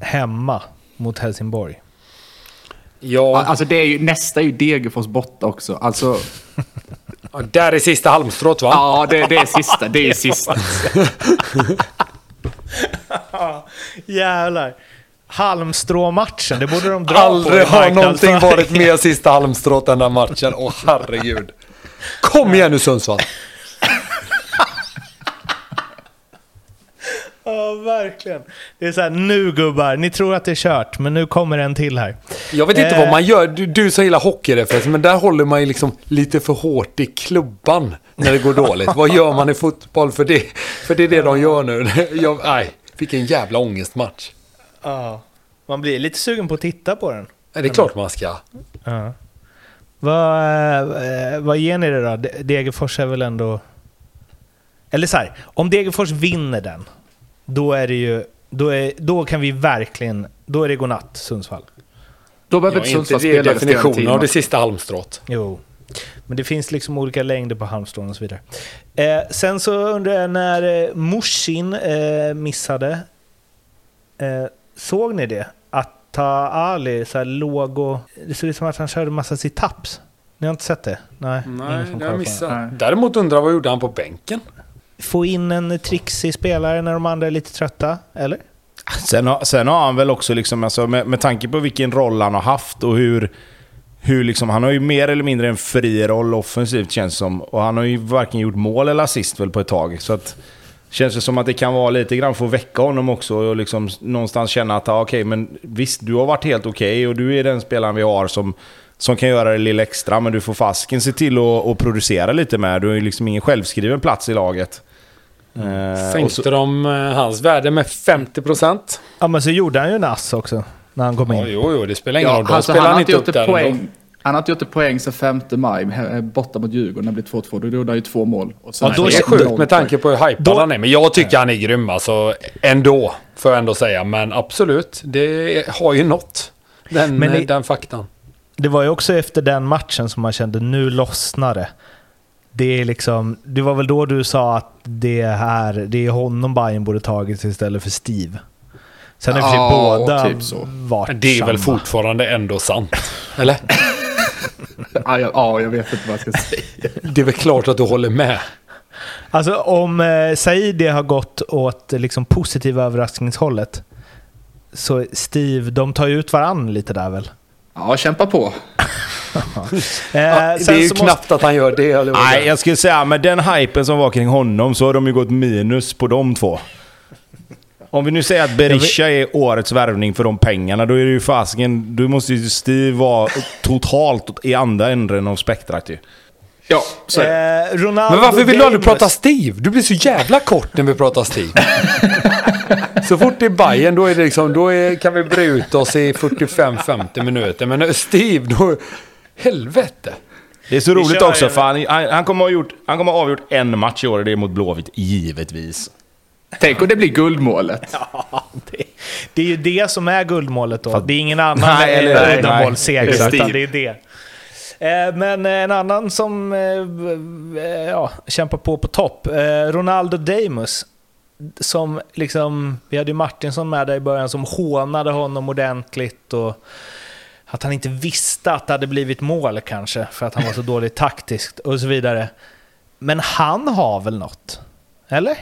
Hemma mot Helsingborg. Ja, Alltså det är ju, nästa är ju Degerfors borta också. Alltså, där är sista halmstrået va? ja det, det är sista. Det är sista. Jävlar. Halmstrå-matchen, det borde de dra på Aldrig i har någonting varit mer sista halmstrået än den matchen. Åh herregud. Kom igen nu Sundsvall. Ja, verkligen. Det är så här, nu gubbar, ni tror att det är kört, men nu kommer en till här. Jag vet inte Eh. vad man gör. Du, du som gillar hockeyreferenser, men där håller man ju liksom lite för hårt i klubban när det går dåligt. vad gör man i fotboll för det? För det är det de gör nu. Jag, nej, vilken jävla ångestmatch. Ja. Man blir lite sugen på att titta på den. Nej, Det är klart man ska. Ja. Vad, eh, vad ger ni det då? De- Degerfors är väl ändå... Eller så här, om Degerfors vinner den, då är det ju... Då, är, då kan vi verkligen... Då är det godnatt, Sundsvall. Då behöver Ja, inte Sundsvall spela definitionen tio av det sista halmstrået. Jo. Men det finns liksom olika längder på halmstrån och så vidare. Eh, sen så undrar jag när eh, Mushin eh, missade. Eh, såg ni det? Atta Ali så här låg och... Det såg ut som att han körde massa sit-ups. Ni har inte sett det? Nej, ingen Nej, som det har jag missat. Däremot undrar vad gjorde han på bänken? Få in en trixig spelare när de andra är lite trötta, eller? Sen har, sen har han väl också, liksom, alltså, med, med tanke på vilken roll han har haft och hur... hur liksom, han har ju mer eller mindre en fri roll offensivt känns som. Och han har ju varken gjort mål eller assist väl på ett tag. Så att... Känns det som att det kan vara lite grann för att väcka honom också och liksom någonstans känna att ah, okej, men visst, du har varit helt okej och du är den spelaren vi har som, som kan göra det lilla extra, men du får fasken se till att, producera lite med. Du har ju liksom ingen självskriven plats i laget. Eh, och Sänkte så, de eh, hans värde med 50%? Ja, men så gjorde han ju en ass också, när han kom in. Ja, jo, jo, det spelar ingen Ja, roll. De alltså, spelar han har inte upp ändå. poäng. Han har inte gjort ett poäng sedan 5 maj, he- borta mot Djurgården, när det blev 2-2. Då gjorde han ju två mål. Och sen Ja, då är så det sjukt med tanke på hur hypad Då- han är. Men jag tycker han är grym alltså. Ändå, får jag ändå säga. Men absolut, det har ju nått. Den, Men eh, i- den faktan. Det var ju också efter den matchen som man kände nu lossnar det. Det, är liksom, det var väl då du sa att det här, det är honom Bayern borde tagit istället för Steve. Sen är det Ja, båda typ så. varit Det är väl samma. fortfarande ändå sant. Eller? Ja, jag, ja, jag vet inte vad jag ska säga. Det är väl klart att du håller med. Alltså om eh, Saidi har gått åt liksom, positiva överraskningshållet så Steve, de tar ju ut varann lite där väl? Ja, kämpa på. Eh, det är ju så knappt att han gör det. Eller vad det Nej, jag skulle säga med den hypen som var kring honom så har de ju gått minus på de två. Om vi nu säger att Berisha är årets värvning för de pengarna, då är det ju fasiken... Då måste ju Steve vara totalt i andra änden av spektrat ju. Ja, så är. Eh, Ronaldo Men varför vill du aldrig prata Steve? Du blir så jävla kort när vi pratar Steve. så fort det är Bayern då, är det liksom, då är, kan vi bre ut oss i 45-50 minuter. Men Steve, då... Helvete. Det är så roligt också, för han, han, han, kommer ha gjort, han kommer ha avgjort en match i år och det är mot Blåvitt, givetvis. Tänk om det blir guldmålet. Det, det är ju det som är guldmålet då. Det är ingen annan uddamålsseger, utan det är det. Eh, Men en annan som eh, eh, ja, kämpar på på topp, eh, Ronaldo Damus. Som liksom, vi hade ju Martinsson med där i början som hånade honom ordentligt och att han inte visste att det hade blivit mål kanske för att han var så dålig taktiskt och så vidare. Men han har väl något? Eller?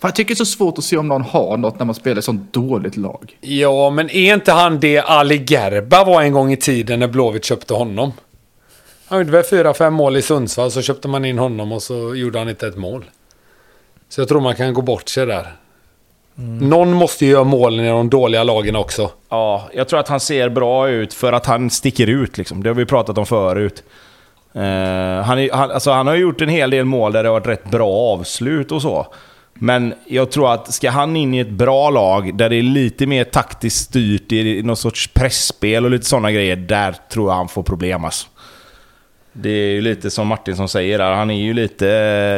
För jag tycker det är så svårt att se om någon har något när man spelar i sånt dåligt lag. Ja, men är inte han det Ali Gerba var en gång i tiden när Blåvitt köpte honom? Han gjorde väl fyra, fem mål i Sundsvall, så köpte man in honom och så gjorde han inte ett mål. Så jag tror man kan gå bort sig där. Någon måste ju göra målen i de dåliga lagen också. Ja, jag tror att han ser bra ut för att han sticker ut. Liksom. Det har vi pratat om förut. Eh, han, är, han, alltså, han har gjort en hel del mål där det har varit rätt bra avslut och så. Men jag tror att ska han in i ett bra lag där det är lite mer taktiskt styrt i någon sorts pressspel och lite sådana grejer, där tror jag han får problem alltså. Det är ju lite som Martin som säger där, han är ju lite...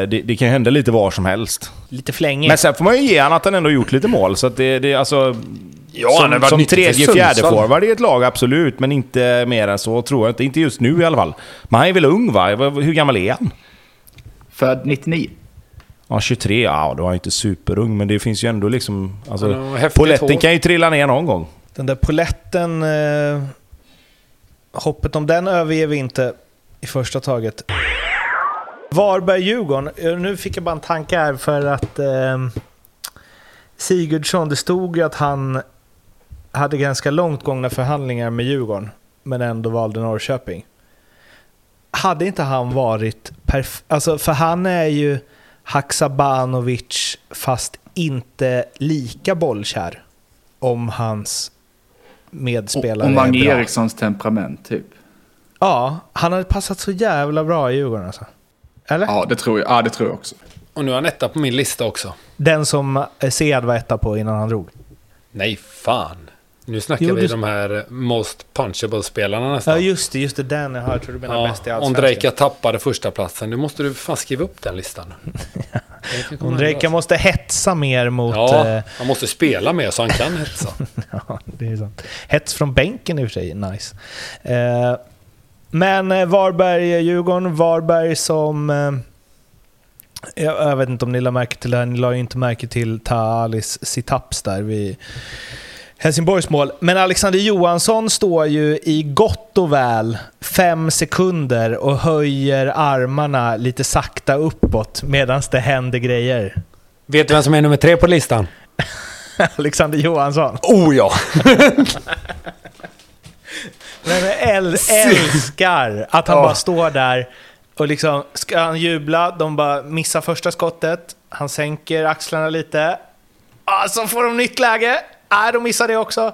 Det, det kan hända lite var som helst. Lite flängig. Men sen får man ju ge han att han ändå gjort lite mål, så att det, det alltså... Ja, han har som varit som tredje, fjärde forward i ett lag, absolut. Men inte mer än så, tror jag inte. Inte just nu i alla fall. Men han är väl ung va? Hur gammal är han? Född 99. Ja, 23. Ja, då är han inte superung, men det finns ju ändå liksom... Alltså, häftigt poletten kan ju trilla ner någon gång. Den där poletten, eh, hoppet om den överger vi inte i första taget. Varberg-Djurgården. Eh, Nu fick jag bara en tanke här för att eh, Sigurdsson, det stod ju att han hade ganska långt gångna förhandlingar med Djurgården, men ändå valde Norrköping. Hade inte han varit perfekt? Alltså, för han är ju Haksabanovic fast inte lika bollkär om hans medspelare och Mange är bra. Erikssons temperament typ. Ja, han hade passat så jävla bra i Djurgården alltså. Eller? Ja, det tror jag, ja, det tror jag också. Och nu är han etta på min lista också. Den som Sead var etta på innan han drog. Nej, fan. Nu snackar Jo, vi du- de här most punchable-spelarna nästan. Ja just det, just det. Den jag, jag tror du menar Ja, bäst i Ondrejka tappade första platsen. Nu måste du fan skriva upp den listan. Ondrejka måste hetsa mer mot... Ja, eh, han måste spela mer så han kan hetsa. Ja, det är sant. Hets från bänken i och för sig, nice. Eh, men eh, Varberg-Djurgården, Varberg som... Eh, jag, jag vet inte om ni la märke till det här, ni la ju inte märke till Taalis situps där vid Helsingborgs mål. Men Alexander Johansson står ju i gott och väl fem sekunder och höjer armarna lite sakta uppåt medan det händer grejer. Vet du vem som är nummer tre på listan? Alexander Johansson. Oh ja! Men äl älskar att han Ja. bara står där och liksom, ska han jubla, de bara missar första skottet, han sänker axlarna lite, ah, så får de nytt läge, ah, de missar det också.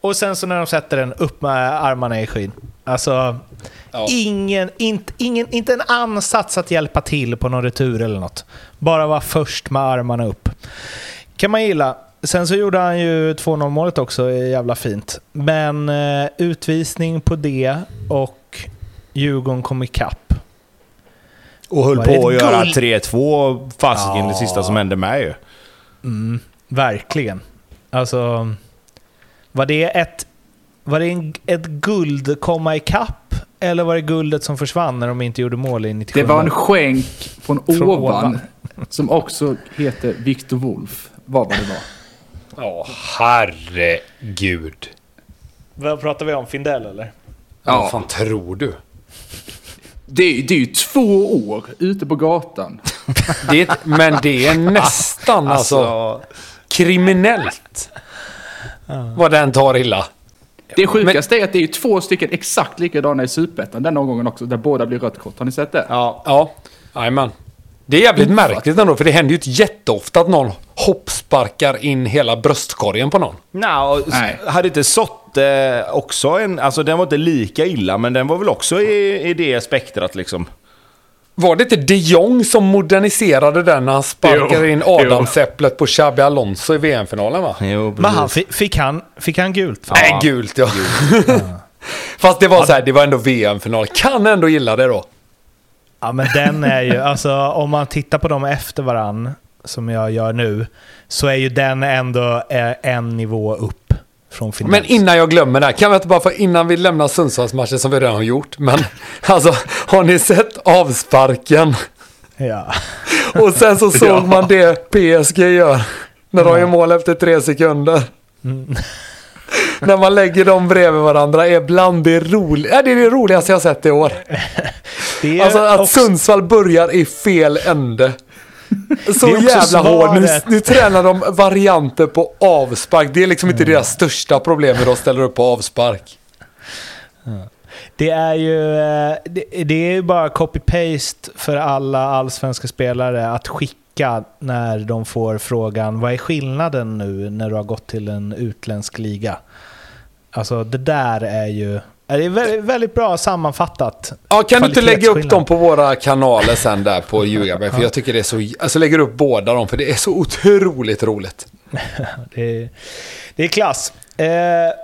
Och sen så när de sätter den, upp med armarna i skyn. Alltså, Ja. ingen, inte, ingen, inte en ansats att hjälpa till på någon retur eller något. Bara vara först med armarna upp. Kan man gilla. Sen så gjorde han ju 2-0 målet också, jävla fint. Men eh, utvisning på det och Djurgården kom ikapp. Och höll det på att göra guld? 3-2 fasiken det Ja. sista som hände med ju. Mm, verkligen. Alltså, var det ett, var det en, ett guld komma ikapp eller var det guldet som försvann när de inte gjorde mål i 97? Det var en skänk från, Från ovan, ovan. som också heter Victor Wolf. Vad var det var? Ja, herregud. Vad pratar vi om? Findell eller? Ja. Vad fan tror du? Det, är- det är ju två år ute på gatan. Det, men det är nästan alltså, kriminellt. Vad den tar illa. Det sjukaste är att det är ju två stycken exakt likadana i Superettan den omgången också, där båda blir rött kort. Har ni sett det? Ja. Ja, jajamän. Det är jävligt märkligt ändå, för det händer ju inte jätteofta att någon hoppsparkar in hela bröstkorgen på någon. S- Nej. hade inte sått eh, också en... Alltså den var inte lika illa, men den var väl också i, i det spektrat liksom. Var det inte de Jong som moderniserade den när han sparkade Jo, in. Adamsäpplet på Xabi Alonso i VM-finalen va? Jo, Men han, fick, han, fick han gult? det? Nej, gult ja. Fast det var så här, det var ändå VM-final. Kan ändå gilla det då. Ja, men den är ju, alltså om man tittar på dem efter varann. som jag gör nu, så är ju den ändå eh, en nivå upp från finans. Men innan jag glömmer det här, kan vi inte bara få innan vi lämnar Sundsvallsmatchen som vi redan har gjort. Men alltså, har ni sett avsparken? Ja. Och sen så såg man det PSG gör. När de gör mål efter tre sekunder. När man lägger dem bredvid varandra är bland det roliga, det är det roligaste jag sett i år. Alltså att också- Sundsvall börjar i fel ände. Så Det är också jävla hård. Nu, nu tränar de varianter på avspark. Det är liksom inte deras största problem hur de ställer upp på avspark. Det är ju eh, det, det är ju bara copy-paste för alla allsvenska spelare att skicka när de får frågan vad är skillnaden nu när du har gått till en utländsk liga? Alltså det där är ju det är väldigt, bra sammanfattat. Ja, kan du inte lägga upp dem på våra kanaler sen där på Ljugarbänk? För jag tycker det är så... Alltså lägger upp båda dem för det är så otroligt roligt. Det är, det är klass. Eh,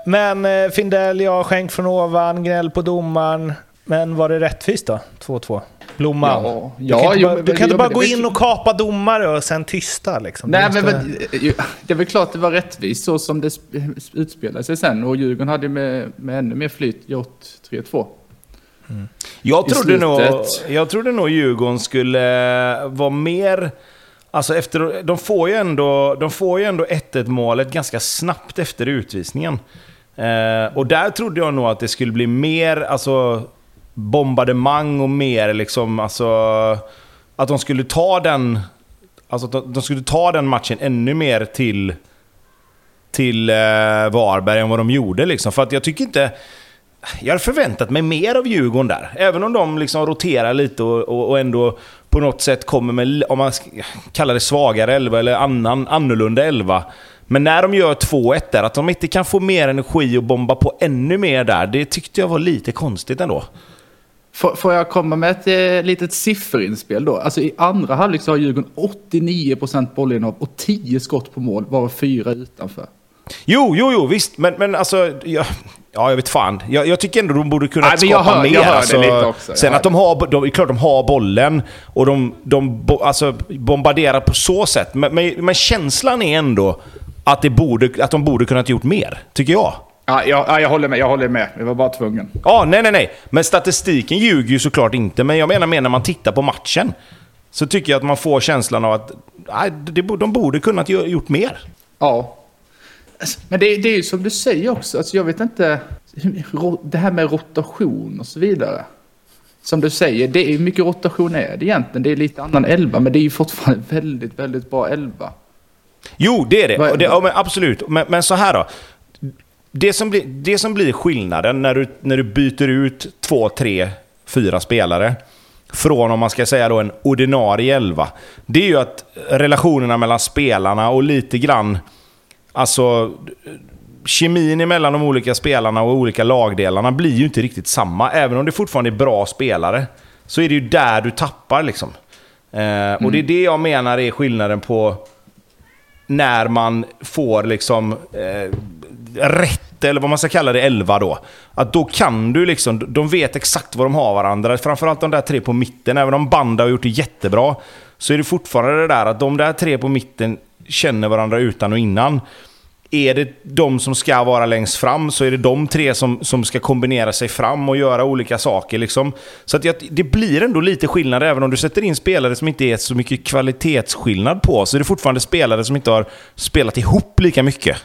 men eh, Findell, jag skänk från ovan, gnäll på domaren. Men var det rättvist då? 2-2? Blomman. Ja, du ja, kan inte jo, bara, du kan inte jo, bara men gå in och kapa domare och sen tysta liksom. Nej, Du måste- men det är väl klart det var rättvist så som det sp- utspelade sig sen. Och Djurgården hade med, med ännu mer flyt gjort 3-2. Jag i trodde, nog, jag trodde nog Djurgården skulle vara mer... Alltså efter, de får ju ändå, de får ju ändå 1-1 målet ganska snabbt efter utvisningen. Eh, och där trodde jag nog att det skulle bli mer alltså, bombardemang och mer liksom... Alltså, att de skulle ta den... Alltså att de- de skulle ta den matchen ännu mer till till eh, Varberg än vad de gjorde. Liksom. För att jag tycker inte... Jag hade förväntat mig mer av Djurgården där. Även om de liksom roterar lite och, och, och ändå på något sätt kommer med, om man kallar det svagare elva eller annan, annorlunda elva. Men när de gör 2-1 där, att de inte kan få mer energi och bomba på ännu mer där, det tyckte jag var lite konstigt ändå. Får, jag komma med ett eh, litet sifferinspel då? Alltså i andra halvlek så har Djurgården 89% bollinnehav och 10 skott på mål, varav fyra utanför. Jo, jo, jo, visst. Men, men alltså... Jag, ja, jag vet fan. Jag, jag tycker ändå de borde kunna Nej, skapa hör- mer. alltså, Sen att de har... De, det är klart de har bollen och de, de bo, alltså, bombarderar på så sätt. Men, men, men känslan är ändå att, det borde, att de borde kunnat gjort mer, tycker jag. Ja, jag, ja, jag håller med, jag håller med. Jag var bara tvungen. Ja, nej, nej, nej. Men statistiken ljuger ju såklart inte. Men jag menar mer när man tittar på matchen. Så tycker jag att man får känslan av att nej, de borde kunnat gjort mer. Ja. Alltså, Men det, det är ju som du säger också, alltså jag vet inte, det här med rotation och så vidare. Som du säger, det är hur mycket rotation är det egentligen? Det är lite annan elva, men det är ju fortfarande väldigt, väldigt bra elva. Jo, det är det. Det ja, men absolut. Men, men så här då. Det som, blir, det som blir skillnaden när du, när du byter ut två, tre, fyra spelare från, om man ska säga då, en ordinarie elva. Det är ju att relationerna mellan spelarna och lite grann... Alltså... Kemin mellan de olika spelarna och olika lagdelarna blir ju inte riktigt samma. Även om det fortfarande är bra spelare. Så är det ju där du tappar liksom. Eh, och det är det jag menar är skillnaden på när man får liksom eh, rätt, eller vad man ska kalla det, 11 då. Att då kan du liksom, de vet exakt vad de har varandra. Framförallt de där tre på mitten, även om Banda har gjort det jättebra. Så är det fortfarande det där att de där tre på mitten känner varandra utan och innan. Är det de som ska vara längst fram så är det de tre som, som ska kombinera sig fram och göra olika saker. Liksom. Så att jag, det blir ändå lite skillnad även om du sätter in spelare som inte är så mycket kvalitetsskillnad på. Så är det fortfarande spelare som inte har spelat ihop lika mycket.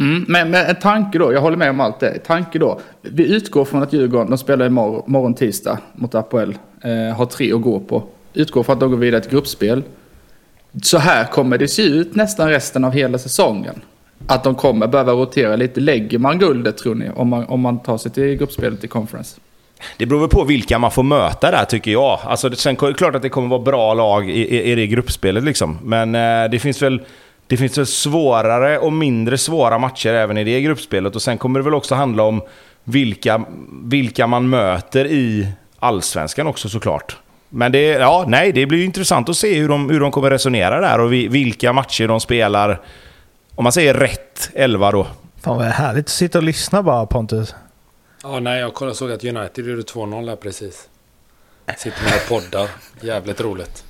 Mm, men, men en tanke då, jag håller med om allt det. Tanke då, vi utgår från att Djurgården, de spelar imorgon, morgon tisdag mot Apoel, eh, har tre att gå på. Utgår från att de går vidare till gruppspel. Så här kommer det se ut nästan resten av hela säsongen. Att de kommer behöva rotera lite. Lägger man guldet tror ni, om man, om man tar sig till gruppspelet i conference? Det beror väl på vilka man får möta där tycker jag. Alltså, sen är det klart att det kommer vara bra lag i, i, i det gruppspelet liksom. Men eh, det finns väl... Det finns väl svårare och mindre svåra matcher även i det gruppspelet. Och sen kommer det väl också handla om vilka, vilka man möter i allsvenskan också såklart. Men det, ja, nej, det blir ju intressant att se hur de, hur de kommer resonera där och vi, vilka matcher de spelar. Om man säger rätt elva då. Fan vad härligt att sitta och lyssna bara Pontus. Ja, nej, jag kollade såg att United gjorde 2-0 här precis. Sitter med och poddar. Jävligt roligt.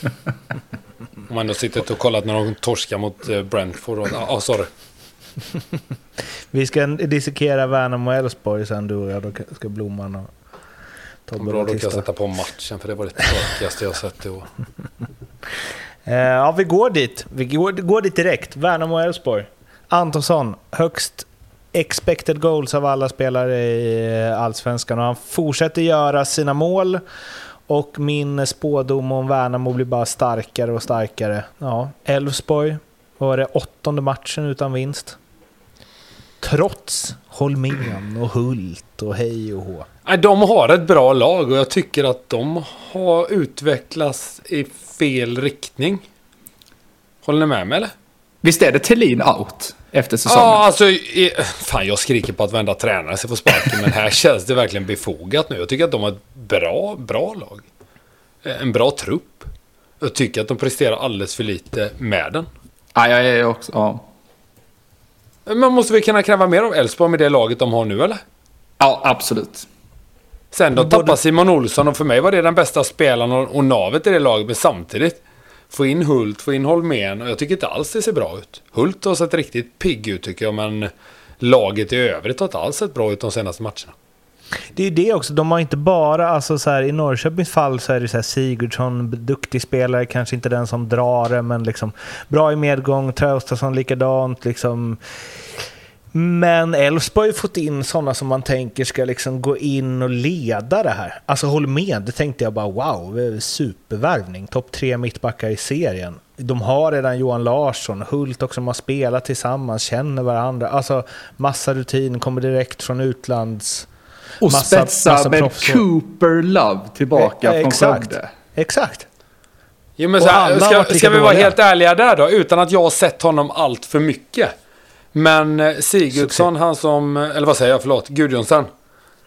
Om man ändå suttit och kollat när de torskar mot eh, Brentford. Ja, ah, sorry. Vi ska dissekera Värnamo och Elfsborg sen du och jag. Då ska Blomman och Tobbe Bra, då kan jag sätta på matchen för det var det tråkigaste jag sett i år. Eh, ja, vi går dit. Vi går, går dit direkt. Värnamo och Elfsborg. Antonsson, högst expected goals av alla spelare i eh, Allsvenskan och han fortsätter göra sina mål. Och min spådom om Värnamo blir bara starkare och starkare. Ja, Elfsborg var det åttonde matchen utan vinst. Trots Holmén och Hult och hej och hå. Nej, de har ett bra lag och jag tycker att de har utvecklats i fel riktning. Håller ni med mig eller? Visst är det Thelin out efter säsongen? Ja, alltså... i- Fan, jag skriker på att vända tränare ska få sparken, men här känns det verkligen befogat nu. Jag tycker att de har ett bra, bra lag. En bra trupp. Jag tycker att de presterar alldeles för lite med den. Ja, jag är också... Ja. Men måste vi kunna kräva mer av Elfsborg med det laget de har nu eller? ja, absolut. Sen de tappar Simon Olsson och för mig var det den bästa spelaren och, och navet i det laget. Men samtidigt, få in Hult, få in Holmén och jag tycker inte alls det ser bra ut. Hult har sett riktigt pigg ut tycker jag, men laget i övrigt har inte alls sett bra ut de senaste matcherna. Det är ju det också, de har inte bara, alltså så här, i Norrköpings fall så är det så här Sigurdsson, duktig spelare, kanske inte den som drar det, men liksom bra i medgång, Traustason likadant. Liksom. Men Elfsborg har ju fått in sådana som man tänker ska liksom gå in och leda det här. Alltså håll med, det tänkte jag bara wow, supervärvning, topp tre mittbackar i serien. De har redan Johan Larsson, Hult också, som har spelat tillsammans, känner varandra. Alltså massa rutin, kommer direkt från utlands... Och Massa- spetsa massa med proffs. Cooper Love tillbaka Eh, från exakt. Skövde. Exakt. Jo, men så här, ska, ska vi vara helt ärliga där då? Utan att jag har sett honom allt för mycket. Men eh, Sigurdsson, han som... Eller vad säger jag? Förlåt. Gudjonsson.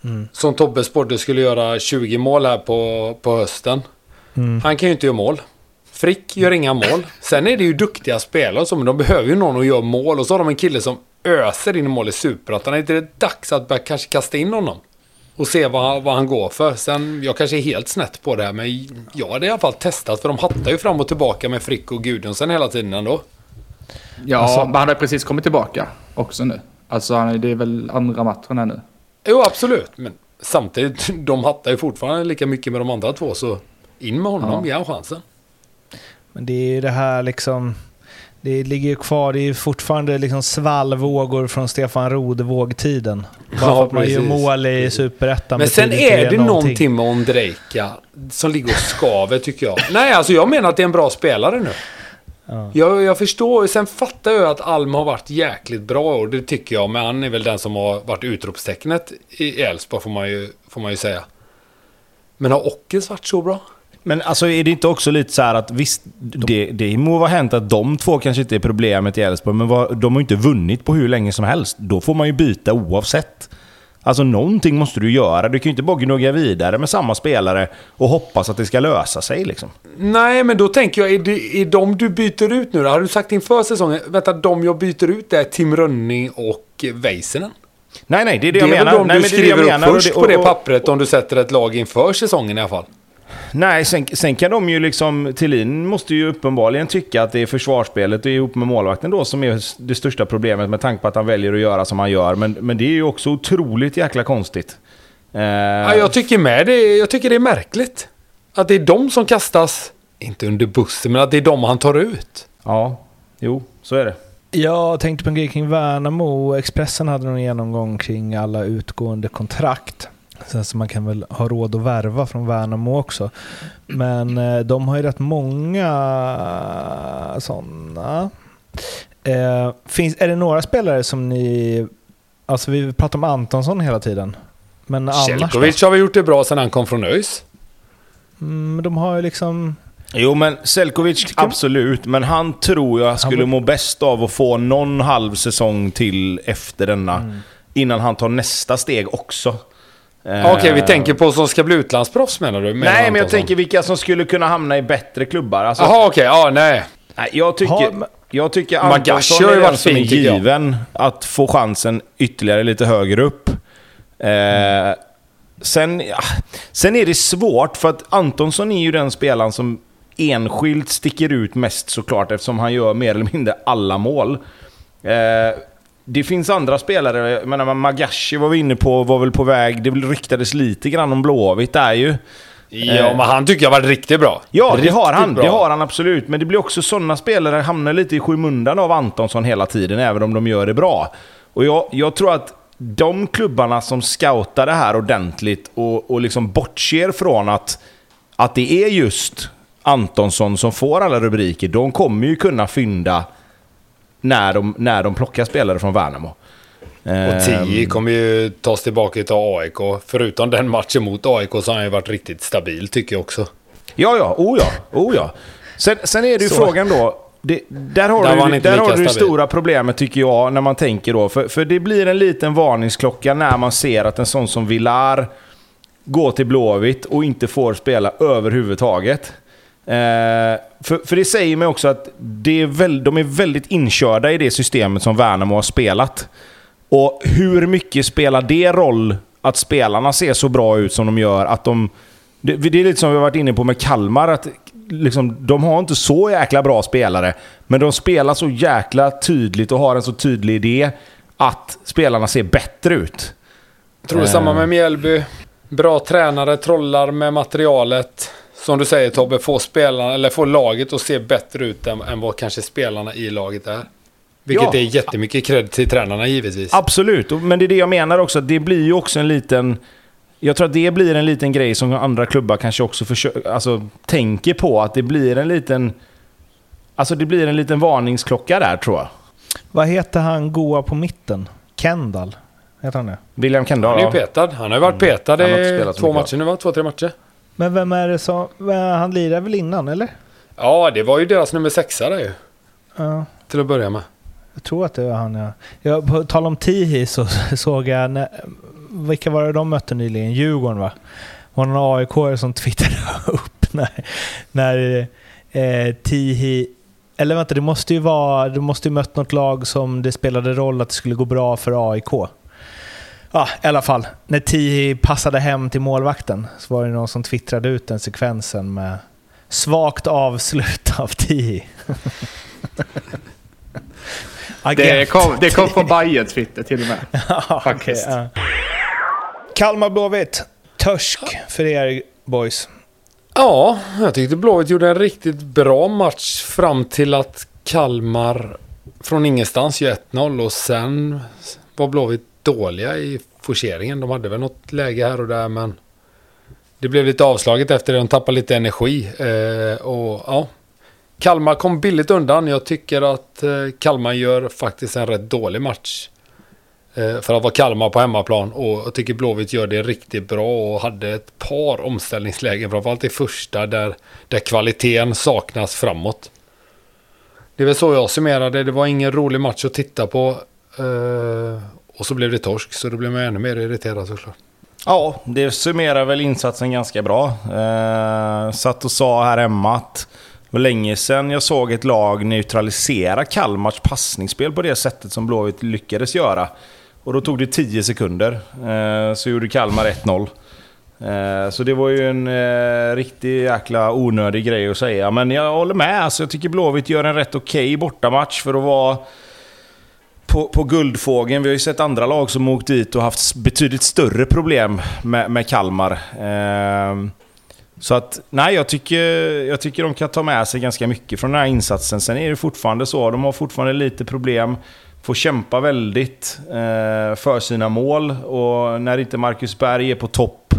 Mm. Som Tobbe spådde skulle göra 20 mål här på, på hösten. Mm. Han kan ju inte göra mål. Frick gör inga mål. Sen är det ju duktiga spelare så, men de behöver ju någon att göra mål. Och så har de en kille som öser in mål i Superettan. Är inte det dags att börja kanske kasta in honom? Och se vad, han- vad han går för. Sen, jag kanske är helt snett på det här, men jag hade i alla fall testat. För de hattar ju fram och tillbaka med Frick och Gudjonsen hela tiden ändå. Ja, Alltså- men han har precis kommit tillbaka också nu. Alltså han det är väl andra matchen här nu. Jo, absolut. Men samtidigt, de hattar ju fortfarande lika mycket med de andra två. Så in med honom, Ja. ge han chansen. Men det är ju det här liksom... Det ligger ju kvar, det är ju fortfarande liksom svallvågor från Stefan Rode-vågtiden. Bara Ja, för att man gör mål i Superettan Men sen är det någonting med Ondrejka som ligger och skaver tycker jag. Nej, alltså jag menar att det är en bra spelare nu. Ja. Jag, jag förstår, sen fattar jag att Alm har varit jäkligt bra och det tycker jag. Men han är väl den som har varit utropstecknet i Elfsborg får man ju, får man ju säga. Men har Ockels varit så bra? Men alltså är det inte också lite så här att visst, det, det må vara hänt att de två kanske inte är problemet i Elfsborg, men vad, de har ju inte vunnit på hur länge som helst. Då får man ju byta oavsett. Alltså någonting måste du göra. Du kan ju inte bara gnugga vidare med samma spelare och hoppas att det ska lösa sig liksom. Nej, men då tänker jag, är det är de du byter ut nu då? Har du sagt inför säsongen, vänta, de jag byter ut är Tim Rönning och Väisänen? Nej, nej, det är det, Det är jag väl menar. de nej, du men det är det jag skriver upp menar. Och först det- på det och- pappret om du sätter ett lag inför säsongen i alla fall. Nej, sen, sen kan de ju liksom... Thelin måste ju uppenbarligen tycka att det är försvarsspelet ihop med målvakten då som är det största problemet med tanke på att han väljer att göra som han gör. Men, men det är ju också otroligt jäkla konstigt. Eh, Ja, jag tycker med det. Jag tycker det är märkligt. Att det är de som kastas, inte under bussen, men att det är de han tar ut. ja, jo, så är det. Jag tänkte på en grej kring Värnamo. Expressen hade någon genomgång kring alla utgående kontrakt. Sen så man kan väl ha råd att värva från Värnamo också. Men eh, de har ju rätt många sådana. Eh, finns, är det några spelare som ni... Alltså vi pratar om Antonsson hela tiden. Men annars då? Selkovic har vi gjort det bra sedan han kom från ÖIS. Mm, de har ju liksom... Jo, men Selkovic, absolut. Men han tror jag skulle må bäst av att få någon halv säsong till efter denna. Mm. Innan han tar nästa steg också. Ja, Okej, vi Eh, tänker på som ska bli utlandsproffs menar du? menar Nej, men jag tänker vilka som skulle kunna hamna i bättre klubbar. Alltså, Jaha, okej. Ja, nej. nej, jag tycker, men- jag tycker Antonsson är den som är given att få chansen ytterligare lite högre upp. Eh, sen, ja, sen är det svårt, för att Antonsson är ju den spelaren som enskilt sticker ut mest såklart eftersom han gör mer eller mindre alla mål. Eh, det finns andra spelare, jag menar Magashi var vi inne på, var väl på väg, det ryktades lite grann om Blåvitt där ju. Ja, Eh. men han tycker jag varit riktigt bra. Ja, det Riktigt har han. bra. Det har han absolut. Men det blir också sådana spelare hamnar lite i skymundan av Antonsson hela tiden, även om de gör det bra. Och jag, jag tror att de klubbarna som scoutar det här ordentligt och, och liksom bortser från att, att det är just Antonsson som får alla rubriker, de kommer ju kunna fynda när de, när de plockar spelare från Värnamo. Och Ehm, 10 kommer ju tas tillbaka till AIK. Förutom den matchen mot AIK så har han ju varit riktigt stabil tycker jag också. Ja, ja. Oh ja. Oh ja. Sen, sen är det ju Så. frågan då. Det, där har Där du, där har du det stora problemet tycker jag, när man tänker då. För, för det blir en liten varningsklocka när man ser att en sån som Villar går till Blåvitt och inte får spela överhuvudtaget. Eh, för, för det säger mig också att det är väl, de är väldigt inkörda i det systemet som Värnamo har spelat. Och hur mycket spelar det roll att spelarna ser så bra ut som de gör? Att de, det, det är lite som vi har varit inne på med Kalmar. Att liksom, de har inte så jäkla bra spelare, men de spelar så jäkla tydligt och har en så tydlig idé att spelarna ser bättre ut. Jag tror det är samma med Mjällby. Bra tränare, trollar med materialet. Som du säger Tobbe, får, spelarna, eller får laget att se bättre ut än, än vad kanske spelarna i laget är. Vilket Ja. är jättemycket cred till tränarna givetvis. Absolut, men det är det jag menar också. Det blir ju också en liten... Jag tror att det blir en liten grej som andra klubbar kanske också försöker, alltså, tänker på. Att det blir en liten... Alltså det blir en liten varningsklocka där tror jag. Vad heter han goa på mitten? Kendall? Heter han det? William Kendall. Han är ju petad. Han har ju varit petad har inte i två matcher nu va? Två, tre matcher. Men vem är det som... Han lirade väl innan, eller? Ja, det var ju deras nummer sexa där ju. Ja. Till att börja med. Jag tror att det var han, ja. Jag, på tal om Tihi så såg jag... När, vilka var det de mötte nyligen? Djurgården, va? var någon aik som twittrade upp när, när eh, Tihi... Eller vänta, det måste ju vara... Du måste ju mött något lag som det spelade roll att det skulle gå bra för AIK. Ja, i alla fall. När Tihi passade hem till målvakten så var det någon som twittrade ut den sekvensen med svagt avslut av Tihi. Det kom, det kom från Bayern Twitter till och med. Ja, Faktiskt. okej, ja. Kalmar Blåvitt. Törsk för er boys. Ja, jag tyckte Blåvitt gjorde en riktigt bra match fram till att Kalmar från ingenstans gör 1-0 och sen var Blåvitt dåliga i forceringen. De hade väl något läge här och där men det blev lite avslaget efter det. De tappade lite energi. Eh, och ja, Kalmar kom billigt undan. Jag tycker att eh, Kalmar gör faktiskt en rätt dålig match. Eh, för att vara Kalmar på hemmaplan. Och jag tycker Blåvitt gör det riktigt bra och hade ett par omställningslägen. Framförallt i första där, där kvaliteten saknas framåt. Det är väl så jag summerade. Det var ingen rolig match att titta på. Eh, och så blev det torsk. Så då blev man ännu mer irriterad såklart. Ja, det summerar väl insatsen ganska bra. Eh, satt och sa här hemma att det var länge sedan jag såg ett lag neutralisera Kalmars passningsspel på det sättet som Blåvitt lyckades göra. Och då tog det 10 sekunder. Eh, så gjorde Kalmar 1-0. Eh, så det var ju en eh, riktig jäkla onödig grej att säga. Men jag håller med. Alltså, jag tycker Blåvitt gör en rätt okej bortamatch för att vara på, på Guldfågeln. Vi har ju sett andra lag som åkt dit och haft betydligt större problem med, med Kalmar. Eh, så att, nej, jag tycker, jag tycker de kan ta med sig ganska mycket från den här insatsen. Sen är det fortfarande så, de har fortfarande lite problem. Får kämpa väldigt eh, för sina mål. Och när inte Marcus Berg är på topp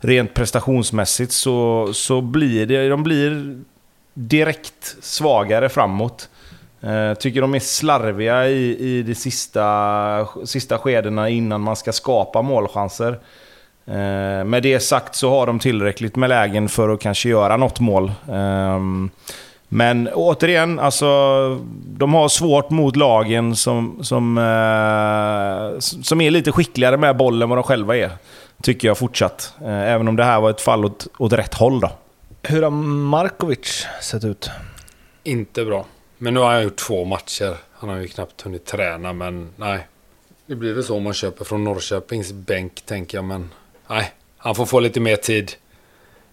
rent prestationsmässigt så, så blir det, de blir direkt svagare framåt. Eh, tycker de är slarviga i, i de sista, sista skedena innan man ska skapa målchanser. Eh, med det sagt så har de tillräckligt med lägen för att kanske göra något mål. Ehm, men återigen, alltså, de har svårt mot lagen som, som, eh, som är lite skickligare med bollen än vad de själva är. Tycker jag fortsatt. Även om det här var ett fall åt, åt rätt håll då. Hur har Markovic sett ut? Inte bra. Men nu har han gjort två matcher. Han har ju knappt hunnit träna, men nej. Det blir väl så om man köper från Norrköpings bänk, tänker jag. Men nej, han får få lite mer tid.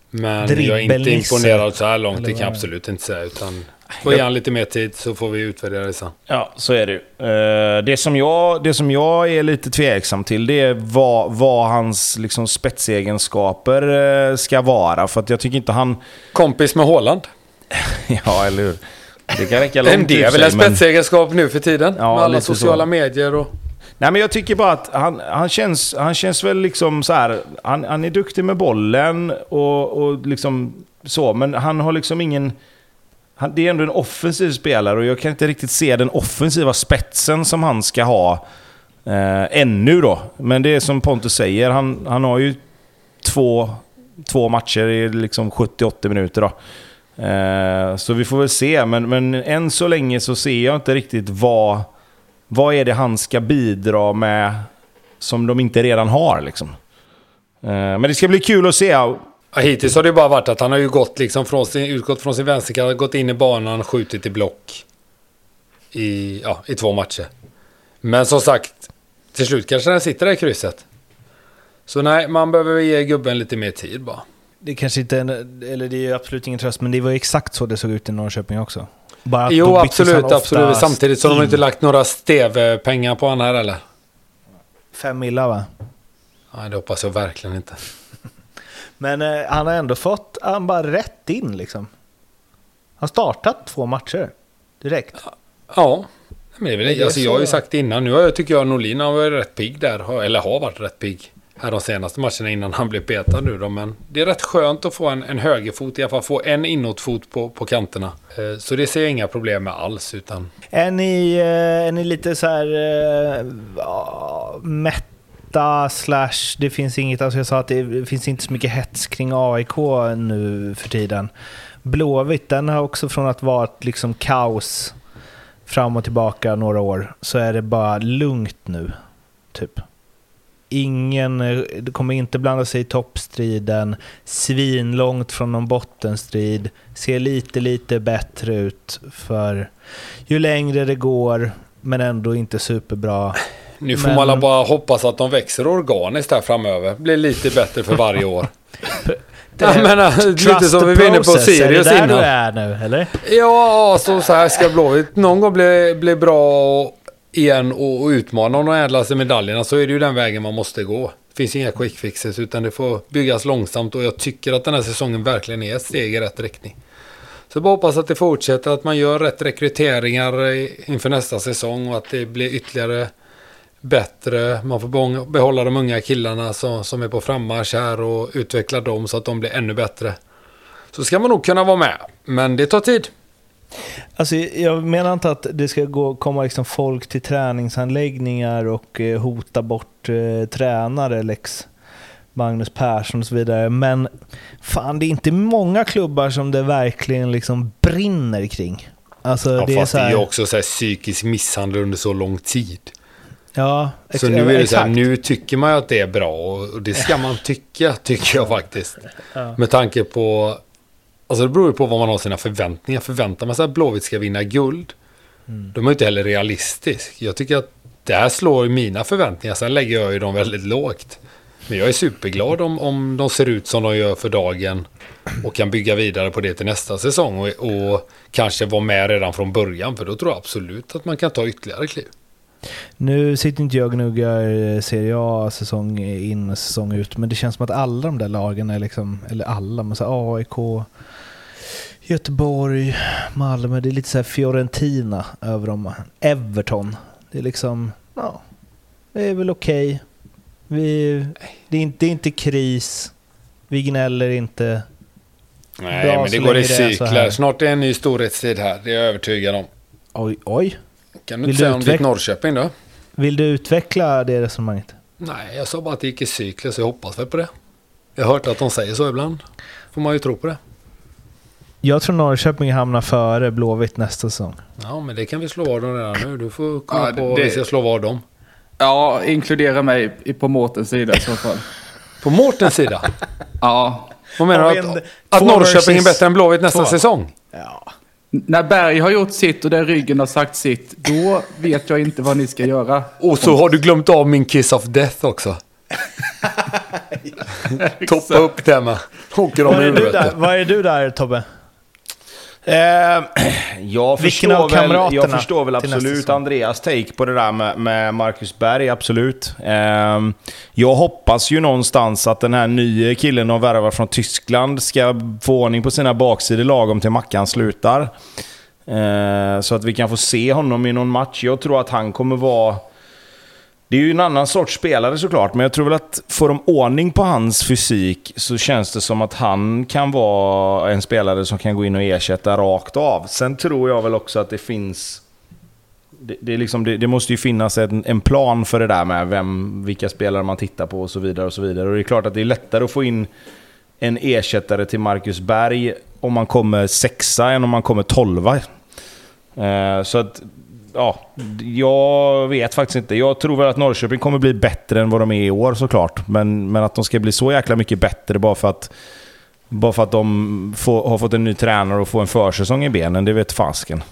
Men jag är inte imponerad så här långt, det kan jag absolut inte säga. Utan får ge han lite mer tid så får vi utvärdera det sen. Ja, så är det ju. Eh, det, som jag, det som jag är lite tveksam till, det är vad, vad hans liksom, spetsegenskaper eh, ska vara. För att jag tycker inte han... Kompis med Haaland. Ja, eller hur? Det kan räcka långt det är väl en spetsegenskap nu för tiden. Ja, med alla lite så. sociala medier och... Nej, men jag tycker bara att han, han, känns, han känns väl liksom så här. Han, han är duktig med bollen och, och liksom så, men han har liksom ingen... Han, det är ändå en offensiv spelare och jag kan inte riktigt se den offensiva spetsen som han ska ha eh, ännu då. Men det är som Pontus säger, han, han har ju två, två matcher i liksom 70-80 minuter då. Eh, så vi får väl se, men, men än så länge så ser jag inte riktigt vad... Vad är det han ska bidra med som de inte redan har liksom? Eh, men det ska bli kul att se. Hittills har det bara varit att han har ju gått liksom från sin, utgått från sin vänsterkant, gått in i banan, skjutit i block. I, ja, i två matcher. Men som sagt, till slut kanske den sitter där i krysset. Så nej, man behöver ge gubben lite mer tid bara. Det kanske inte, en- eller det är absolut ingen tröst, men det var exakt så det såg ut i Norrköping också. Bara Jo, absolut, absolut. Samtidigt så har de in. inte lagt några steve-pengar på han här eller? Fem millar va? Nej, det hoppas jag verkligen inte. Men eh, han har ändå fått, han bara rätt in liksom. Han har startat två matcher direkt. Ja, men det är väl, alltså, jag har ju sagt innan, nu har jag, tycker jag Norlin har varit rätt pigg där, har- eller har varit rätt pigg. Här de senaste matcherna innan han blev petad nu då, men det är rätt skönt att få en, en högerfot, i alla fall få en inåtfot på, på kanterna. Eh, Så det ser jag inga problem med alls, utan Är ni, eh, är ni lite så här äh, mätta slash det finns inget, alltså jag sa att det finns inte så mycket hets kring AIK nu för tiden. Blåvitt, den har också från att vara ett liksom kaos fram och tillbaka några år, så är det bara lugnt nu. Typ. Ingen eh, det kommer inte blanda sig i toppstriden, svinlångt från någon bottenstrid, ser lite, lite bättre ut för ju längre det går, men ändå inte superbra. nu får Men- man bara hoppas att de växer organiskt här framöver. Blir lite bättre för varje år. Jag menar, lite som vi var inne på Sirius Är det där innan. du är nu, eller? Ja, så, så här ska Blåvitt någon gång bli, bli bra och, igen och, och utmana de ädlaste medaljerna så är det ju den vägen man måste gå. Det finns inga quick fixes utan det får byggas långsamt och jag tycker att den här säsongen verkligen är ett steg i rätt riktning. Så jag bara hoppas att det fortsätter, att man gör rätt rekryteringar inför nästa säsong och att det blir ytterligare bättre. Man får behålla- behålla de unga killarna som, som är på frammarsch här och utveckla dem så att de blir ännu bättre. Så ska man nog kunna vara med, men det tar tid. Alltså, jag menar inte att det ska gå, komma liksom folk till träningsanläggningar och eh, hota bort eh, tränare, lex Magnus Persson och så vidare. Men fan, det är inte många klubbar som det verkligen liksom brinner kring. Alltså, Ja, det är fast det är här, ju också så här psykisk misshandel under så lång tid. Ja, ex- Så nu är det så här, nu tycker man ju att det är bra och och det ska man tycka, tycker jag faktiskt. Ja. Med tanke på, alltså det beror ju på vad man har sina förväntningar. Förväntar man sig att Blåvitt ska vinna guld, Mm. de är ju inte heller realistisk. Jag tycker att det här slår mina förväntningar, sen lägger jag ju dem väldigt lågt. Men jag är superglad om, om de ser ut som de gör för dagen och kan bygga vidare på det till nästa säsong och, och kanske vara med redan från början, för då tror jag absolut att man kan ta ytterligare kliv. Nu sitter inte jag och gnuggar eh, Serie A säsong in och säsong ut, men det känns som att alla de där lagen är liksom, eller alla, men så AIK, Göteborg, Malmö, det är lite så här Fiorentina över dem. Everton, det är liksom, ja, det är väl okej. Vi, det, är inte, det är inte kris, vi gnäller inte. Nej, Bra men det går i cykler. Snart är en ny storhetstid här, det är jag övertygad om. Oj, oj. Kan du Vill inte säga du om ditt Norrköping då? Vill du utveckla det resonemanget? Nej, jag sa bara att det gick i cykler, så jag hoppas väl på det. Jag har hört att de säger så ibland. Får man ju tro på det. Jag tror Norrköping hamnar före Blåvitt nästa säsong. Ja, men det kan vi slå vad dem redan nu. Du får komma Ja, på vad det- vi ska slå vad dem. Ja, inkludera mig i- på Mårtens sida i så fall. På Mårtens sida? Ja. Vad menar du? Att, att Norrköping är bättre än Blåvitt nästa två? säsong? Ja. När Berg har gjort sitt och den ryggen har sagt sitt, då vet jag inte vad ni ska göra. Och så har du glömt av min Kiss of Death också. Toppa upp det med. Åker huvudet. där, vad är du där Tobbe? Eh, jag, förstår väl, jag förstår väl absolut? Andreas take på det där med, med Marcus Berg, absolut. Eh, jag hoppas ju någonstans att den här nya killen de värvar från Tyskland ska få ordning på sina baksidor lagom till Mackan slutar. Eh, så att vi kan få se honom i någon match. Jag tror att han kommer vara... Det är ju en annan sorts spelare såklart, men jag tror väl att får de ordning på hans fysik så känns det som att han kan vara en spelare som kan gå in och ersätta rakt av. Sen tror jag väl också att det finns... Det, det, är liksom, det, det måste ju finnas en, en plan för det där med vem, vilka spelare man tittar på och så vidare. Och så vidare. Och det är klart att det är lättare att få in en ersättare till Marcus Berg om man kommer sexa än om man kommer tolva. Eh, så att, ja, jag vet faktiskt inte. Jag tror väl att Norrköping kommer bli bättre än vad de är i år såklart. Men, men att de ska bli så jäkla mycket bättre bara för att, bara för att de får, har fått en ny tränare och får en försäsong i benen, det vet fasken.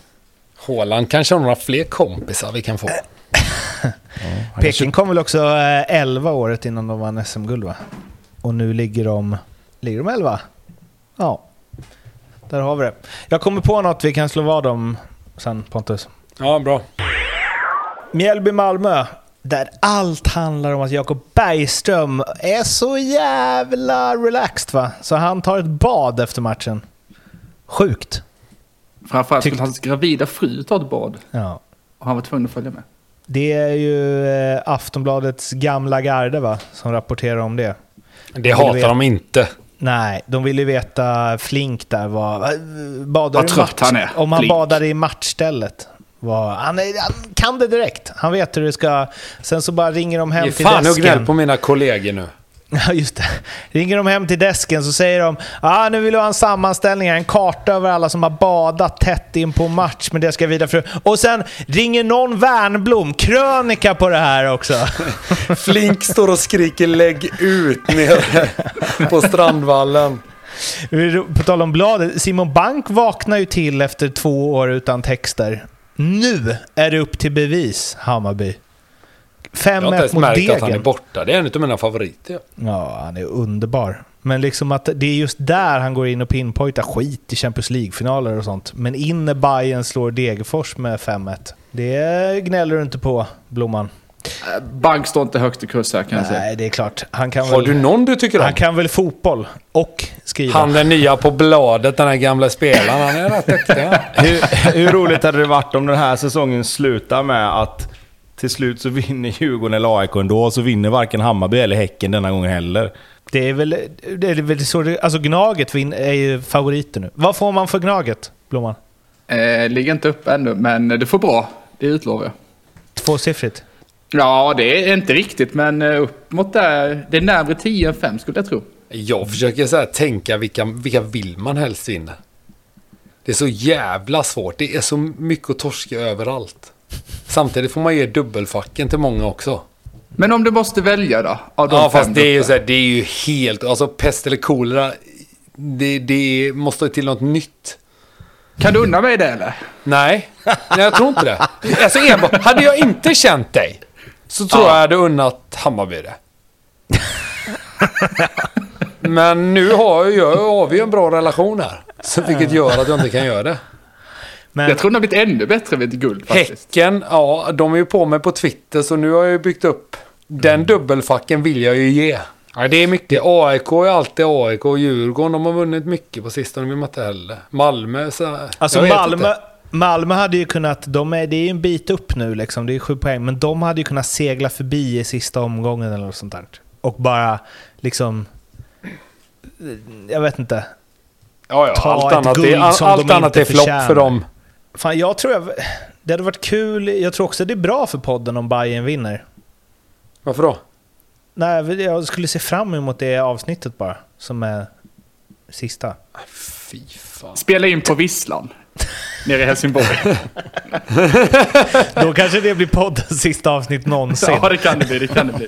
Håland kanske har några fler kompisar vi kan få. Peking kom väl också eh, 11 året innan de vann SM-guld va? Och nu ligger de... Ligger de 11? Ja. Där har vi det. Jag kommer på något vi kan slå vad om sen Pontus. Ja, bra. Mjällby-Malmö. Där allt handlar om att Jakob Bergström är så jävla relaxed va? Så han tar ett bad efter matchen. Sjukt. Framförallt Tyck- skulle hans gravida fru ta ett bad. Ja. Och han var tvungen att följa med. Det är ju eh, Aftonbladets gamla garde va? Som rapporterar om det. Det hatar de inte. Nej, de vill ju veta Flink där var... eh, Vad trött han är, Om han Flink. badade i matchstället. Var, han, är, han kan det direkt. Han vet hur det ska... Sen så bara ringer de hem Ge till fan och gnäll desken. på mina kollegor nu. Ja, just det. Ringer de hem till desken så säger de ah, nu vill vi ha en sammanställning, en karta över alla som har badat tätt in på match, men det ska vidare för... Och sen ringer någon Värnblom, krönika på det här också. Flink står och skriker lägg ut nere på Strandvallen. På tal om bladet, Simon Bank vaknar ju till efter två år utan texter. Nu är det upp till bevis, Hammarby. Jag har inte 5-1 ens mot märkt att han är Degen. borta. Det är en av mina favoriter. Ja, han är underbar. Men liksom att det är just där han går in och pinpointar skit i Champions League-finaler och sånt. Men in när Bayern slår Degerfors med 5-1. Det gnäller du inte på, Blomman. Eh, Bank står inte högst i kurs här kan jag säga. Nej, det är klart. Han kan, Har väl, du någon du tycker han om? kan väl fotboll och skriva. Han den nya på bladet, den här gamla spelaren. Han är rätt duktig. Hur, hur roligt hade det varit om den här säsongen slutar med att till slut så vinner Djurgården eller AIK ändå, och så vinner varken Hammarby eller Häcken denna gång heller. Det är väl, det är väl så det, Alltså Gnaget vin- är ju favoriter nu. Vad får man för Gnaget, Blomman? Eh, ligger inte upp ännu, men det får bra. Det utlovar jag. Tvåsiffrigt? Ja, det är inte riktigt, men eh, upp mot där. Det är närmare 10 än 5 skulle jag tro. Jag försöker så tänka vilka, vilka vill man helst vinna. Det är så jävla svårt. Det är så mycket att torska överallt. Samtidigt får man ge dubbelfacken till många också. Men om du måste välja då? Av de Ja, fast det är ju så här, det är ju helt... Alltså pest eller kolera. Det, det måste till något nytt. Kan du unna mig det eller? Nej, nej jag tror inte det. Alltså enbart, hade jag inte känt dig så tror Ja. jag hade unnat Hammarby det. Men nu har, jag, har vi ju en bra relation här. Så vilket gör att jag inte kan göra det. Men Jag tror den har blivit ännu bättre vid ett guld faktiskt. Häcken, ja, de är ju på mig på Twitter så nu har jag ju byggt upp. Den dubbelfacken vill jag ju ge. Ja, det är mycket. AIK är alltid AIK och Djurgården, de har vunnit mycket på sistone, man inte heller. Malmö, så... Alltså Malmö, inte. Malmö hade ju kunnat, de är, det är ju en bit upp nu liksom, det är sju poäng, men de hade ju kunnat segla förbi i sista omgången eller något sånt där. Och bara liksom, jag vet inte. Ja, ja, ta allt ett annat guld är, all, som allt de annat inte är flopp för dem. Fan, jag tror jag, det hade varit kul, jag tror också det är bra för podden om Bayern vinner. Varför då? Nej, jag skulle se fram emot det avsnittet bara, som är sista. Fy fan. Spela in på Visslan. Nere i Helsingborg. Då kanske det blir poddens sista avsnitt någonsin. ja, det kan det bli. Det kan det bli.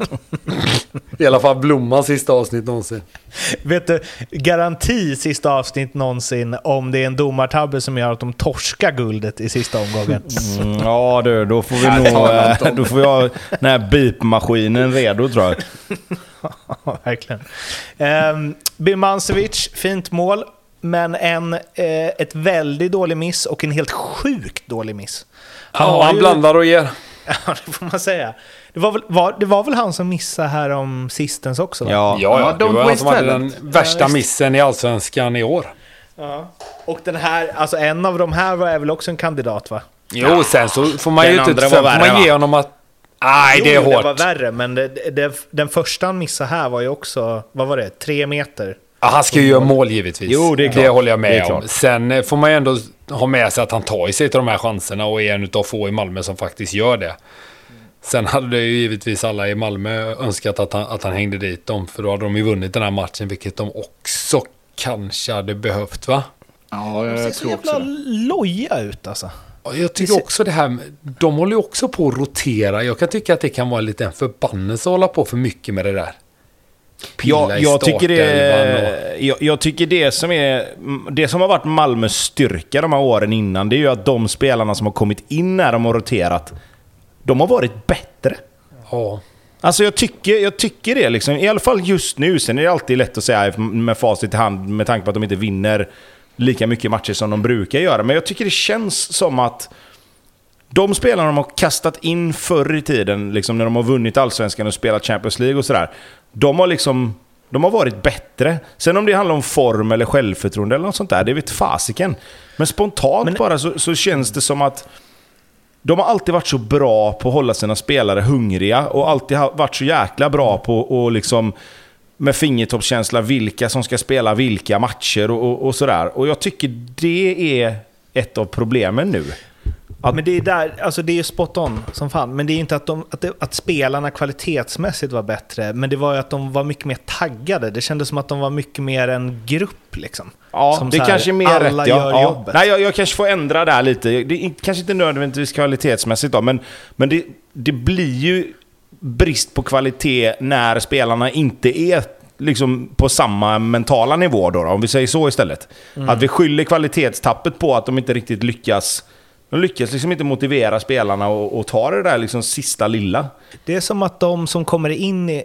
I alla fall Blommans sista avsnitt någonsin. Vet du, garanti sista avsnitt någonsin om det är en domartabbe som gör att de torskar guldet i sista omgången. Mm, ja du, då får vi nog... eh. Då får vi ha den här beepmaskinen redo tror jag. Ja, verkligen. Um, Birmancevic, fint mål, men en, eh, ett väldigt dålig miss och en helt sjukt dålig miss. Ja, har han ju- blandar och ger. Ja, det får man säga. Det var väl, var, det var väl han som missade här om sistens också? va? Ja. Ja, ja. Ja, Det var han som hade den värsta Ja, missen i Allsvenskan i år. Ja. Och den här, alltså en av de här var väl också en kandidat va? Jo, sen så får man Den ju inte... Sen får värre, man ge honom att... Nej, det är hårt. det var värre, men det, det, den första han missade här var ju också, vad var det, tre meter? Ja, han ska ju göra mål givetvis. Jo, det är Det klart. håller jag Det är med om. Sen eh, får man ju ändå ha med sig att han tar i sig till de här chanserna och är en av få i Malmö som faktiskt gör det. Sen hade det ju givetvis alla i Malmö önskat att han, att han hängde dit dem. För då hade de ju vunnit den här matchen, vilket de också kanske hade behövt va? Ja, Det ser jag så tror också jävla det. loja ut alltså. Jag tycker ser- också det här, de håller ju också på att rotera. Jag kan tycka att det kan vara lite en förbannelse att hålla på för mycket med det där. Pilla Ja, i jag, tycker det, jag, jag tycker det som är... Det som har varit Malmös styrka de här åren innan, det är ju att de spelarna som har kommit in när de har roterat, de har varit bättre. Ja. Alltså jag tycker, jag tycker det liksom. I alla fall just nu. Sen är det alltid lätt att säga med facit i hand med tanke på att de inte vinner lika mycket matcher som de brukar göra. Men jag tycker det känns som att de spelarna de har kastat in förr i tiden, liksom när de har vunnit Allsvenskan och spelat Champions League och sådär. De har liksom... De har varit bättre. Sen om det handlar om form eller självförtroende eller något sånt där, det vet fasiken. Men spontant Men- bara så, så känns det som att de har alltid varit så bra på att hålla sina spelare hungriga och alltid varit så jäkla bra på att liksom med fingertoppskänsla vilka som ska spela vilka matcher och, och, och sådär. Och jag tycker det är ett av problemen nu. Att- Men det är där, alltså det är spot on som fan. Men det är inte att, de, att, det, att spelarna kvalitetsmässigt var bättre, men det var ju att de var mycket mer taggade. Det kändes som att de var mycket mer en grupp liksom. Ja, Som det här, kanske är mer alla rätt. Ja. gör ja. jobbet. Nej, jag, jag kanske får ändra där lite. Det är kanske inte nödvändigtvis kvalitetsmässigt då, men, men det, det blir ju brist på kvalitet när spelarna inte är liksom på samma mentala nivå då, då om vi säger så istället. Mm. Att vi skyller kvalitetstappet på att de inte riktigt lyckas de lyckas liksom inte motivera spelarna och, och ta det där liksom sista lilla. Det är som att de som kommer in i...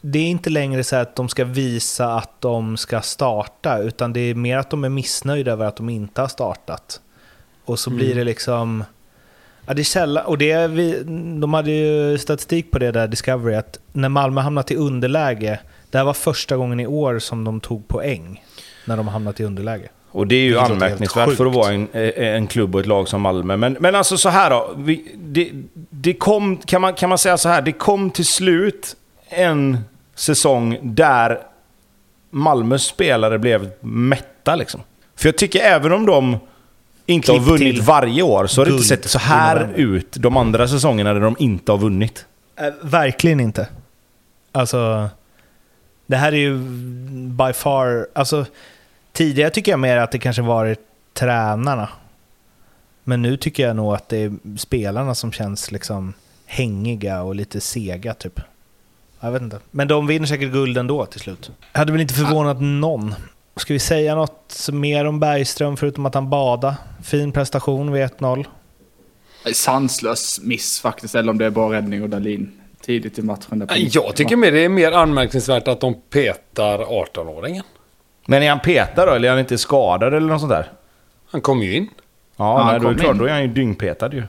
Det är inte längre så att de ska visa att de ska starta, utan det är mer att de är missnöjda över att de inte har startat. Och så blir det liksom... Ja, det är sällan, och det vi, de hade ju statistik på det där, Discovery, att när Malmö hamnat i underläge, det här var första gången i år som de tog poäng när de hamnat i underläge. Och det är ju låter anmärkningsvärt för att vara en, eh, en klubb och ett lag som Malmö. Men, men alltså så här då. Vi, det, det kom, kan, man, kan man säga så här, det kom till slut en säsong där Malmös spelare blev mätta liksom. För jag tycker även om de inte har Klipp vunnit till varje år så har det inte sett så här ut de andra säsongerna där de inte har vunnit. Eh, verkligen inte. Alltså, det här är ju by far... Alltså, tidigare tycker jag mer att det kanske varit tränarna. Men nu tycker jag nog att det är spelarna som känns liksom hängiga och lite sega typ. Jag vet inte. Men de vinner säkert guld ändå till slut. Hade väl inte förvånat någon. Ska vi säga något mer om Bergström förutom att han bada? Fin prestation vid 1-0. Sanslös miss faktiskt, eller om det är bara räddning och Dahlin tidigt i matchen. där Jag tycker mer det är mer anmärkningsvärt att de petar 18-åringen. Men är han petad då, eller är han inte skadad eller något sånt där? Han kom ju in. Ja, han nej, då är det klart, in. då är han ju dyngpetad ju.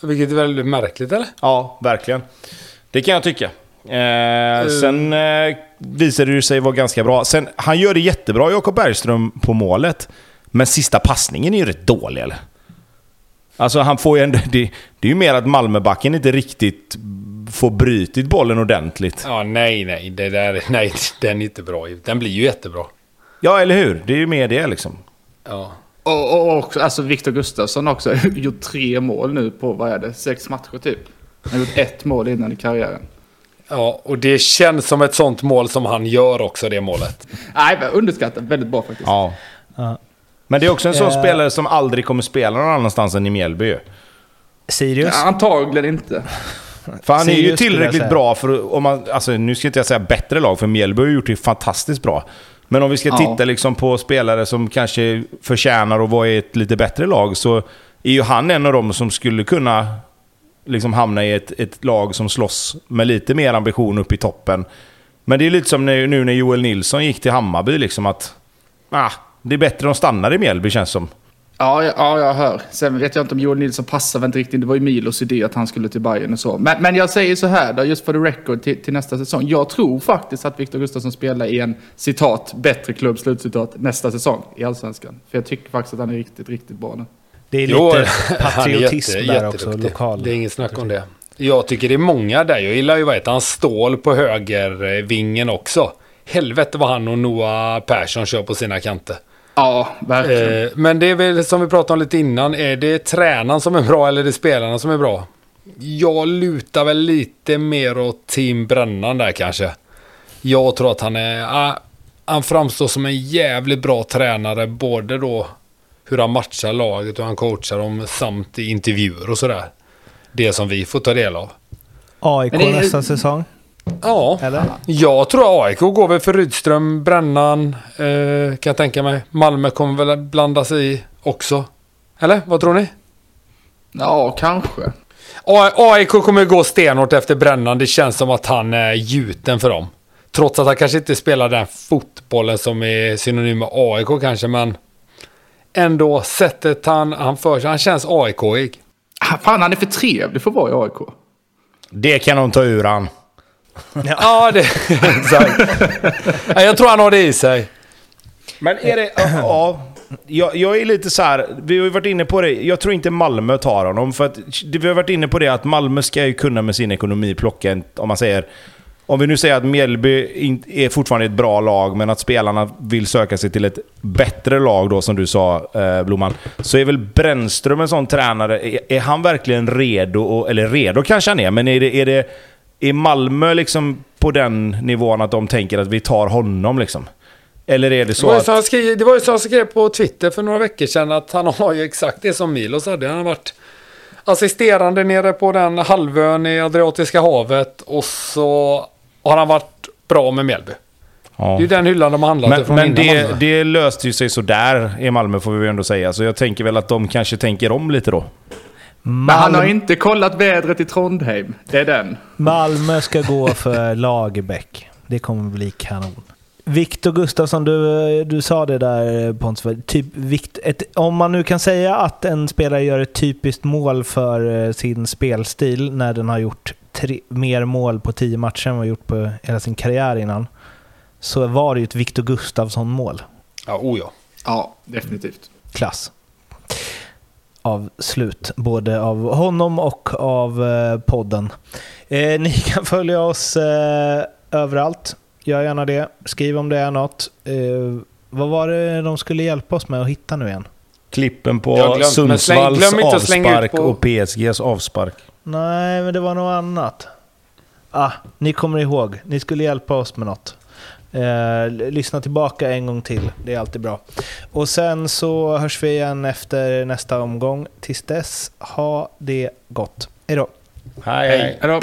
Vilket är väldigt märkligt eller? Ja, verkligen. Det kan jag tycka. Eh, sen eh, visade det sig vara ganska bra. Sen, han gör det jättebra, Jakob Bergström, på målet. Men sista passningen är ju rätt dålig, eller? Alltså, han får ju ändå... Det, det är ju mer att Malmöbacken inte riktigt får brytit bollen ordentligt. Ja, nej, nej. Det där, nej, den är inte bra. Den blir ju jättebra. Ja, eller hur? Det är ju mer det liksom. Ja. Och, och också, alltså Viktor Gustafsson också gjort tre mål nu på, vad är det, sex matcher typ. Han har gjort ett mål innan i karriären. ja, och det känns som ett sånt mål som han gör också, det målet. Nej, underskattat. Väldigt bra faktiskt. Ja. Ja. Men det är också en sån Eh. spelare som aldrig kommer spela någon annanstans än i Mjällby ju. Sirius? Ja, antagligen inte. För han är ju tillräckligt bra för om man, alltså nu ska inte jag säga bättre lag, för Mjällby har gjort det fantastiskt bra. Men om vi ska Ja. titta liksom på spelare som kanske förtjänar att vara i ett lite bättre lag, så är ju han en av dem som skulle kunna liksom hamna i ett, ett lag som slåss med lite mer ambition upp i toppen. Men det är lite som nu när Joel Nilsson gick till Hammarby, liksom att ah, det är bättre att de stannar i Mjällby känns som. Ja, ja, ja, jag hör. Sen vet jag inte om Joel Nilsson passar väl inte riktigt. Det var ju Milos idé att han skulle till Bayern och så. Men, men jag säger så här då, just för the record till, till nästa säsong. Jag tror faktiskt att Viktor Gustafsson spelar i en, citat, bättre klubb, slutcitat, nästa säsong i Allsvenskan. För jag tycker faktiskt att han är riktigt, riktigt bra nu. Det är lite Jo, patriotism jätte- där också, lokal. Det är inget snack om det. Jag tycker det är många där. Jag gillar ju vad heter han, Stål på högervingen också. Helvete vad han och Noah Persson kör på sina kanter. Ja, verkligen. Eh, men det är väl som vi pratade om lite innan. Är det tränaren som är bra eller är det spelarna som är bra? Jag lutar väl lite mer åt Team Brännan där kanske. Jag tror att han är... ah, han framstår som en jävligt bra tränare. Både då hur han matchar laget och han coachar dem samt i intervjuer och sådär. Det som vi får ta del av. AIK det nästa säsong, Ja, eller? jag tror AIK går väl för Rydström, Brännan, eh, kan jag tänka mig. Malmö kommer väl blanda sig i också. Eller vad tror ni? Ja, kanske. A- AIK kommer gå stenhårt efter Brännan. Det känns som att han är gjuten för dem. Trots att han kanske inte spelar den fotbollen som är synonym med AIK kanske, men ändå sättet han, han för sig. Han känns AIK-ig. Ah, Fan, han är för trevlig för att vara i AIK. Det kan de ta ur han. Ja, det exakt. Jag tror han har det i sig. Men är det... Ja, jag, jag är lite så här, vi har ju varit inne på det, jag tror inte Malmö tar honom. För att vi har varit inne på det att Malmö ska ju kunna med sin ekonomi plocka en, om man säger... Om vi nu säger att Mjällby är fortfarande ett bra lag, men att spelarna vill söka sig till ett bättre lag då, som du sa eh, Blomman. Så är väl Brännström en sån tränare, är, är han verkligen redo? Och, eller redo kanske han är, men är det... Är det är Malmö liksom på den nivån att de tänker att vi tar honom liksom? Eller är det Det så var, ju att... han skrev, det var ju som han skrev på Twitter för några veckor sedan att han har ju exakt det som Milos hade. Han har varit assisterande nere på den halvön i Adriatiska havet och så har han varit bra med Mjällby. Ja. Det är ju den hyllan de har handlat Men, ifrån men innan det, Malmö. det löste ju sig sådär i Malmö får vi ändå säga. Så jag tänker väl att de kanske tänker om lite då. Men han har inte kollat vädret i Trondheim. Det är den. Malmö ska gå för Lagerbäck. Det kommer bli kanon. Viktor Gustafsson, du, du sa det där Pontus. Typ, vikt, ett, om man nu kan säga att en spelare gör ett typiskt mål för eh, sin spelstil när den har gjort tre, mer mål på tio matcher än vad gjort på hela sin karriär innan. Så var det ju ett Viktor Gustafsson-mål. Ja, oh ja. Ja, definitivt. Klass. Av slut, både av honom och av eh, podden. Eh, ni kan följa oss eh, överallt. Gör gärna det. Skriv om det är något. Eh, vad var det de skulle hjälpa oss med att hitta nu igen? Klippen på glömt, men släng- Sundsvalls glöm avspark på- och PSGs avspark. Nej, men det var något annat. Ah, ni kommer ihåg. Ni skulle hjälpa oss med något. Eh, lyssna tillbaka en gång till. Det är alltid bra. Och sen så hörs vi igen efter nästa omgång. Tills dess, ha det gott. Hej då! Hej hej. Hej då.